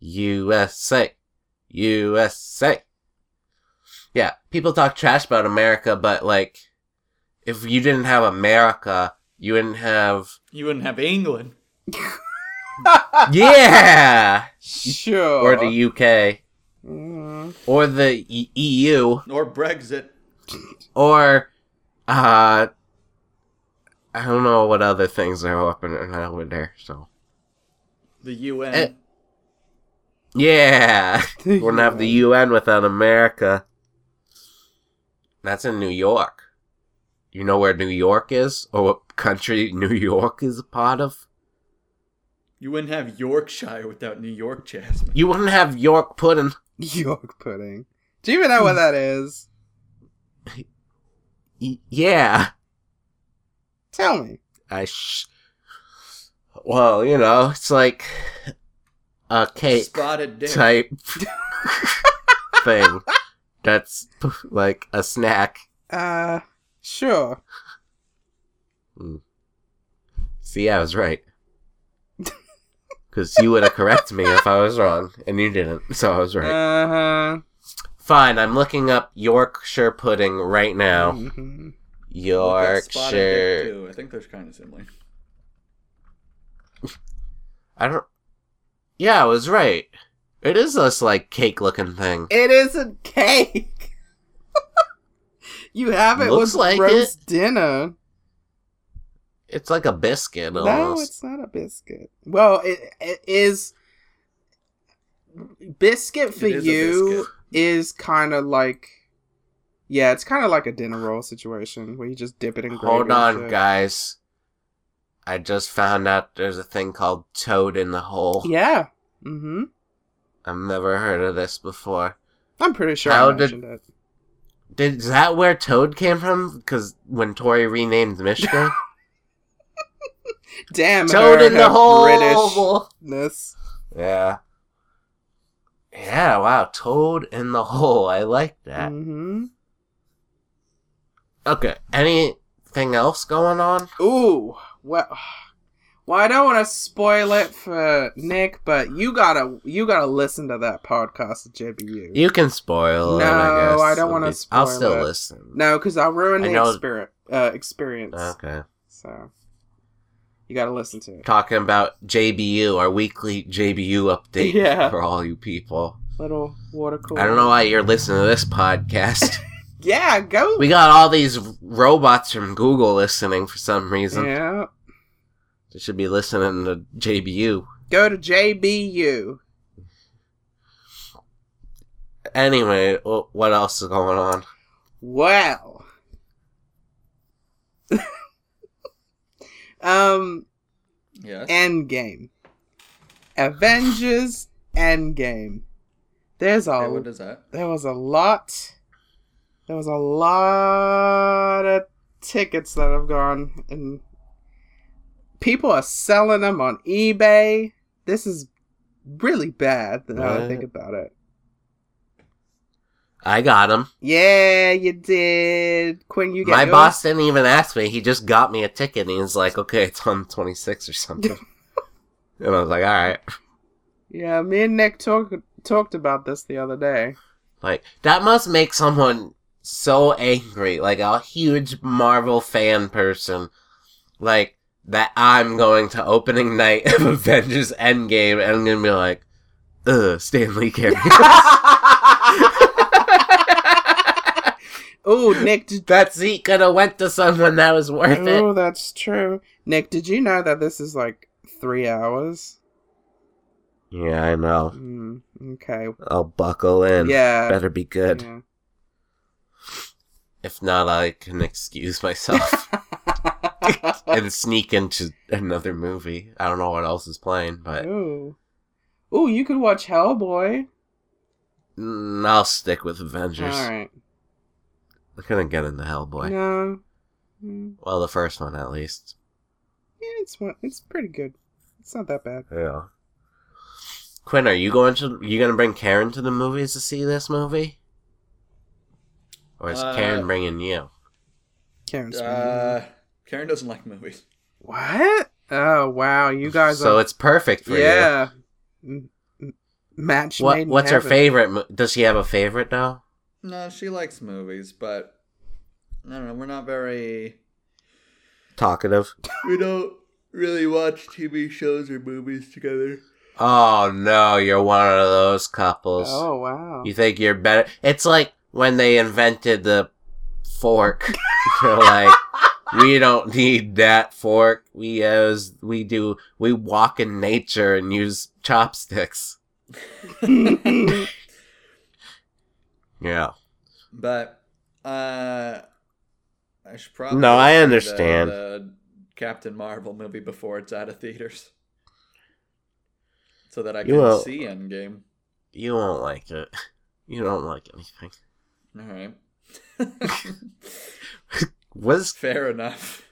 USA. USA. Yeah, people talk trash about America, but like, if you didn't have America, you wouldn't have. You wouldn't have England. Yeah! sure. or the UK. Mm, Or the E- EU. Or Brexit. Or, uh, I don't know what other things are happening over there, so. The UN. Eh. Yeah! Wouldn't have the UN without America. That's in New York. You know where New York is? Or what country New York is a part of? you wouldn't have Yorkshire without New York Jasmine. You wouldn't have York pudding. York pudding. Do you even know what that is? Y- yeah. Tell me. I sh- Well, you know, it's like a cake Spotted dick. type thing. That's like a snack. Uh, sure. See, I was right. Because you would have corrected me if I was wrong, and you didn't, so I was right. Uh huh. Fine, I'm looking up Yorkshire pudding right now. Mm-hmm. Yorkshire. too. I think they're kind of similar. I don't. Yeah, I was right. It is this like cake looking thing. It isn't cake. you have it Looks with like roast dinner. It's like a biscuit No, it's not a biscuit. Well, it, it is. Biscuit for It is you biscuit. Is kind of like. Yeah, it's kind of like a dinner roll situation where you just dip it in gravy. Hold on, guys. I just found out there's a thing called Toad in the Hole. Yeah. Mm-hmm. I've never heard of this before. I'm pretty sure How I did- mentioned it. Did, is that where Toad came from? Because when Tori renamed Michigan? Damn, Toad in the Hole! Britishness. Yeah. Yeah, wow. Toad in the Hole. I like that. Mm-hmm. Okay. Anything else going on? Ooh, well, well, I don't want to spoil it for Nick, but you gotta, you gotta listen to that podcast of JBU. You can spoil it, I No. I don't wanna It'll I'll still it. listen. No, because I'll ruin I the know- experience. Uh, experience. Okay. So you gotta listen to it. Talking about JBU, our weekly JBU update Yeah. for all you people. Little water cooler. I don't know why you're listening to this podcast. Yeah, go. we got all these robots from Google listening for some reason. yeah, They should be listening to JBU. go to JBU. Anyway, what else is going on? Well. um, Yes. Endgame. Avengers Endgame. There's a Okay, what is that? there was a lot there was a lot of tickets that have gone and people are selling them on eBay. This is really bad now that I think about it. I got him. Yeah, you did. Quinn, you get My yours? boss didn't even ask me. He just got me a ticket and he was like, okay, it's on 26 or something. and I was like, alright. Yeah, me and Nick talked talked about this the other day. Like, that must make someone so angry. Like, a huge Marvel fan person. Like, that I'm going to opening night of Avengers Endgame and I'm gonna be like, ugh, Stanley Carey. Oh, Nick, did, that seat could have went to someone that was worth it. oh, that's true. Nick, did you know that this is like three hours? Yeah, I know. Mm, okay. I'll buckle in. Yeah. Better be good. yeah. If not, I can excuse myself and sneak into another movie. I don't know what else is playing, but Ooh. Ooh, you could watch Hellboy. mm, I'll stick with Avengers. Alright. I couldn't get into Hellboy. No. Mm, Well, the first one at least. Yeah, it's one- it's pretty good. It's not that bad. Yeah. Quinn, are you going to you gonna bring Karen to the movies to see this movie, or is Uh, Karen bringing you? Karen's Uh, Karen doesn't like movies. what? Oh wow, you guys So are it's perfect for you. yeah. M- m- Match made What in What's her favorite? Does she have a favorite though? No, she likes movies, but I don't know. We're not very. Talkative. We don't really watch TV shows or movies together. Oh no, you're one of those couples. Oh wow. You think you're better? It's like when they invented the fork. They're like, we don't need that fork. We use, we do, we walk in nature and use chopsticks. Yeah. But uh, I should probably. No, I see the- understand. The, Captain Marvel movie before it's out of theaters, so that I can see Endgame. You won't like it. You don't like anything. All right. Was Fair enough.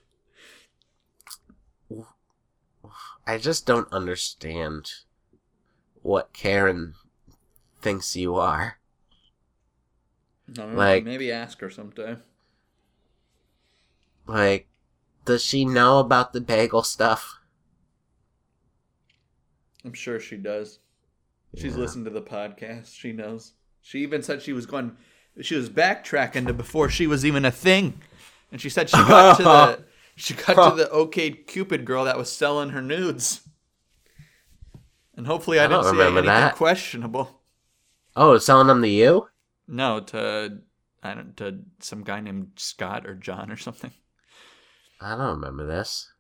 I just don't understand what Karen thinks you are. I Like- maybe ask her sometime. Like, does she know about the bagel stuff? I'm sure she does. She's Yeah. listened to the podcast. She knows. She even said she was going. She was backtracking to before she was even a thing, and she said she got to the. She got to the OK Cupid girl that was selling her nudes. And hopefully, I, I didn't don't see anything that. questionable. Oh, selling them to you? No, to I don't to some guy named Scott or John or something. I don't remember this.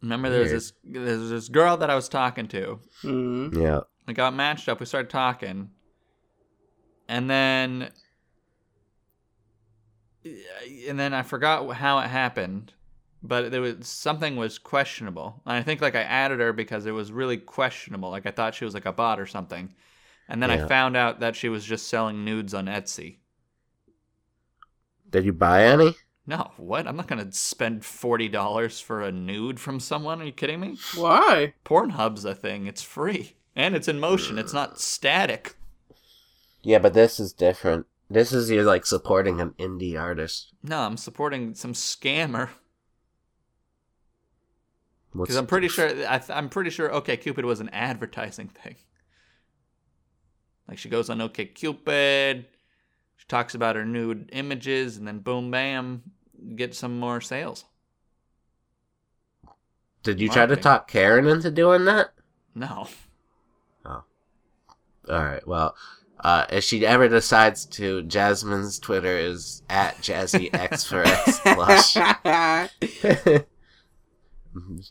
Remember, there was this there was this girl that I was talking to. Mhm. Yeah. I got matched up. We started talking, and then, and then I forgot how it happened, but there was something was questionable. And I think like I added her because it was really questionable. Like I thought she was like a bot or something, and then I found out that she was just selling nudes on Etsy. Did you buy any? No, what? I'm not gonna spend forty dollars for a nude from someone. Are you kidding me? Why? Pornhub's a thing. It's free and it's in motion. It's not static. Yeah, but this is different. This is you're like supporting an indie artist. No, I'm supporting some scammer because I'm pretty sure I th- I'm pretty sure OK Cupid was an advertising thing. Like she goes on OK Cupid, she talks about her nude images, and then boom, bam, get some more sales. Did you try to talk Karen into doing that? No, Oh. All right. Well, uh, if she ever decides to, Jasmine's Twitter is at JazzyX for X Lush.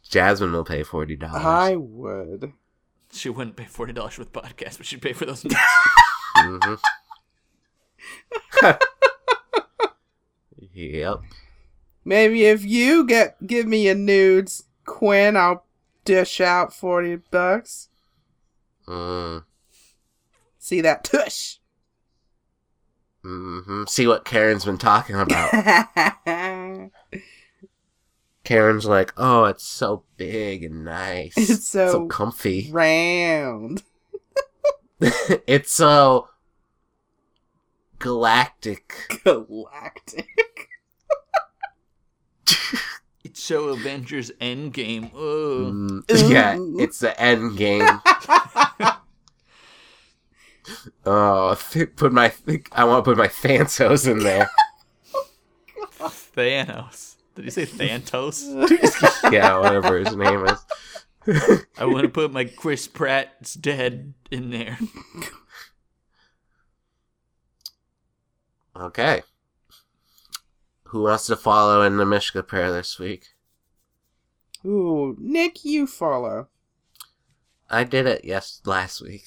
Jasmine will pay forty dollars. I would. She wouldn't pay forty dollars for the podcast, but she'd pay for those. hmm yep. Maybe if you get give me a nudes, Quinn, I'll dish out forty bucks. Mm. See that tush. hmm See what Karen's been talking about. Karen's like, oh, it's so big and nice. It's so- comfy. Round. it's so galactic. Galactic. it's so Avengers Endgame. Mm, yeah, it's the end game. oh, th- put my I want to put my Thantos in there. Thanos. Did you say Thantos? yeah, whatever his name is. I want to put my Chris Pratt's dead in there. Okay. Who wants to follow in the Mishka prayer this week? Ooh, Nick, you follow. I did it yes last week.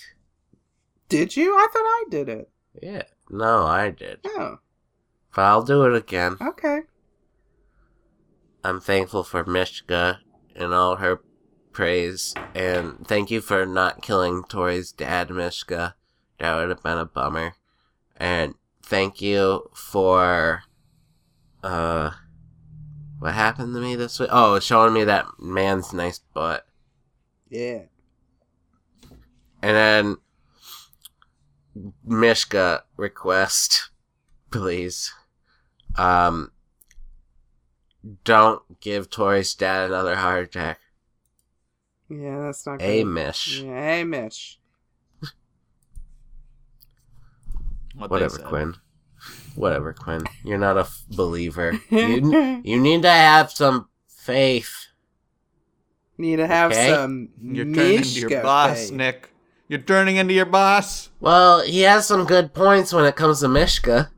Did you? I thought I did it. Yeah. No, I did. Oh, But I'll do it again. okay. I'm thankful for Mishka and all her praise, and thank you for not killing Tori's dad, Mishka. That would have been a bummer. And thank you for uh what happened to me this week? Oh, showing me that man's nice butt. Yeah. And then Mishka request, please. Um, don't give Tori's dad another heart attack. Yeah, that's not A good. Mish. Yeah, hey, Mish. What Whatever. Quinn. Whatever, Quinn. You're not a f- believer. You, you need to have some faith. Need to have Okay. some You're turning into your boss, faith. Nick. You're turning into your boss. Well, he has some good points when it comes to Mishka.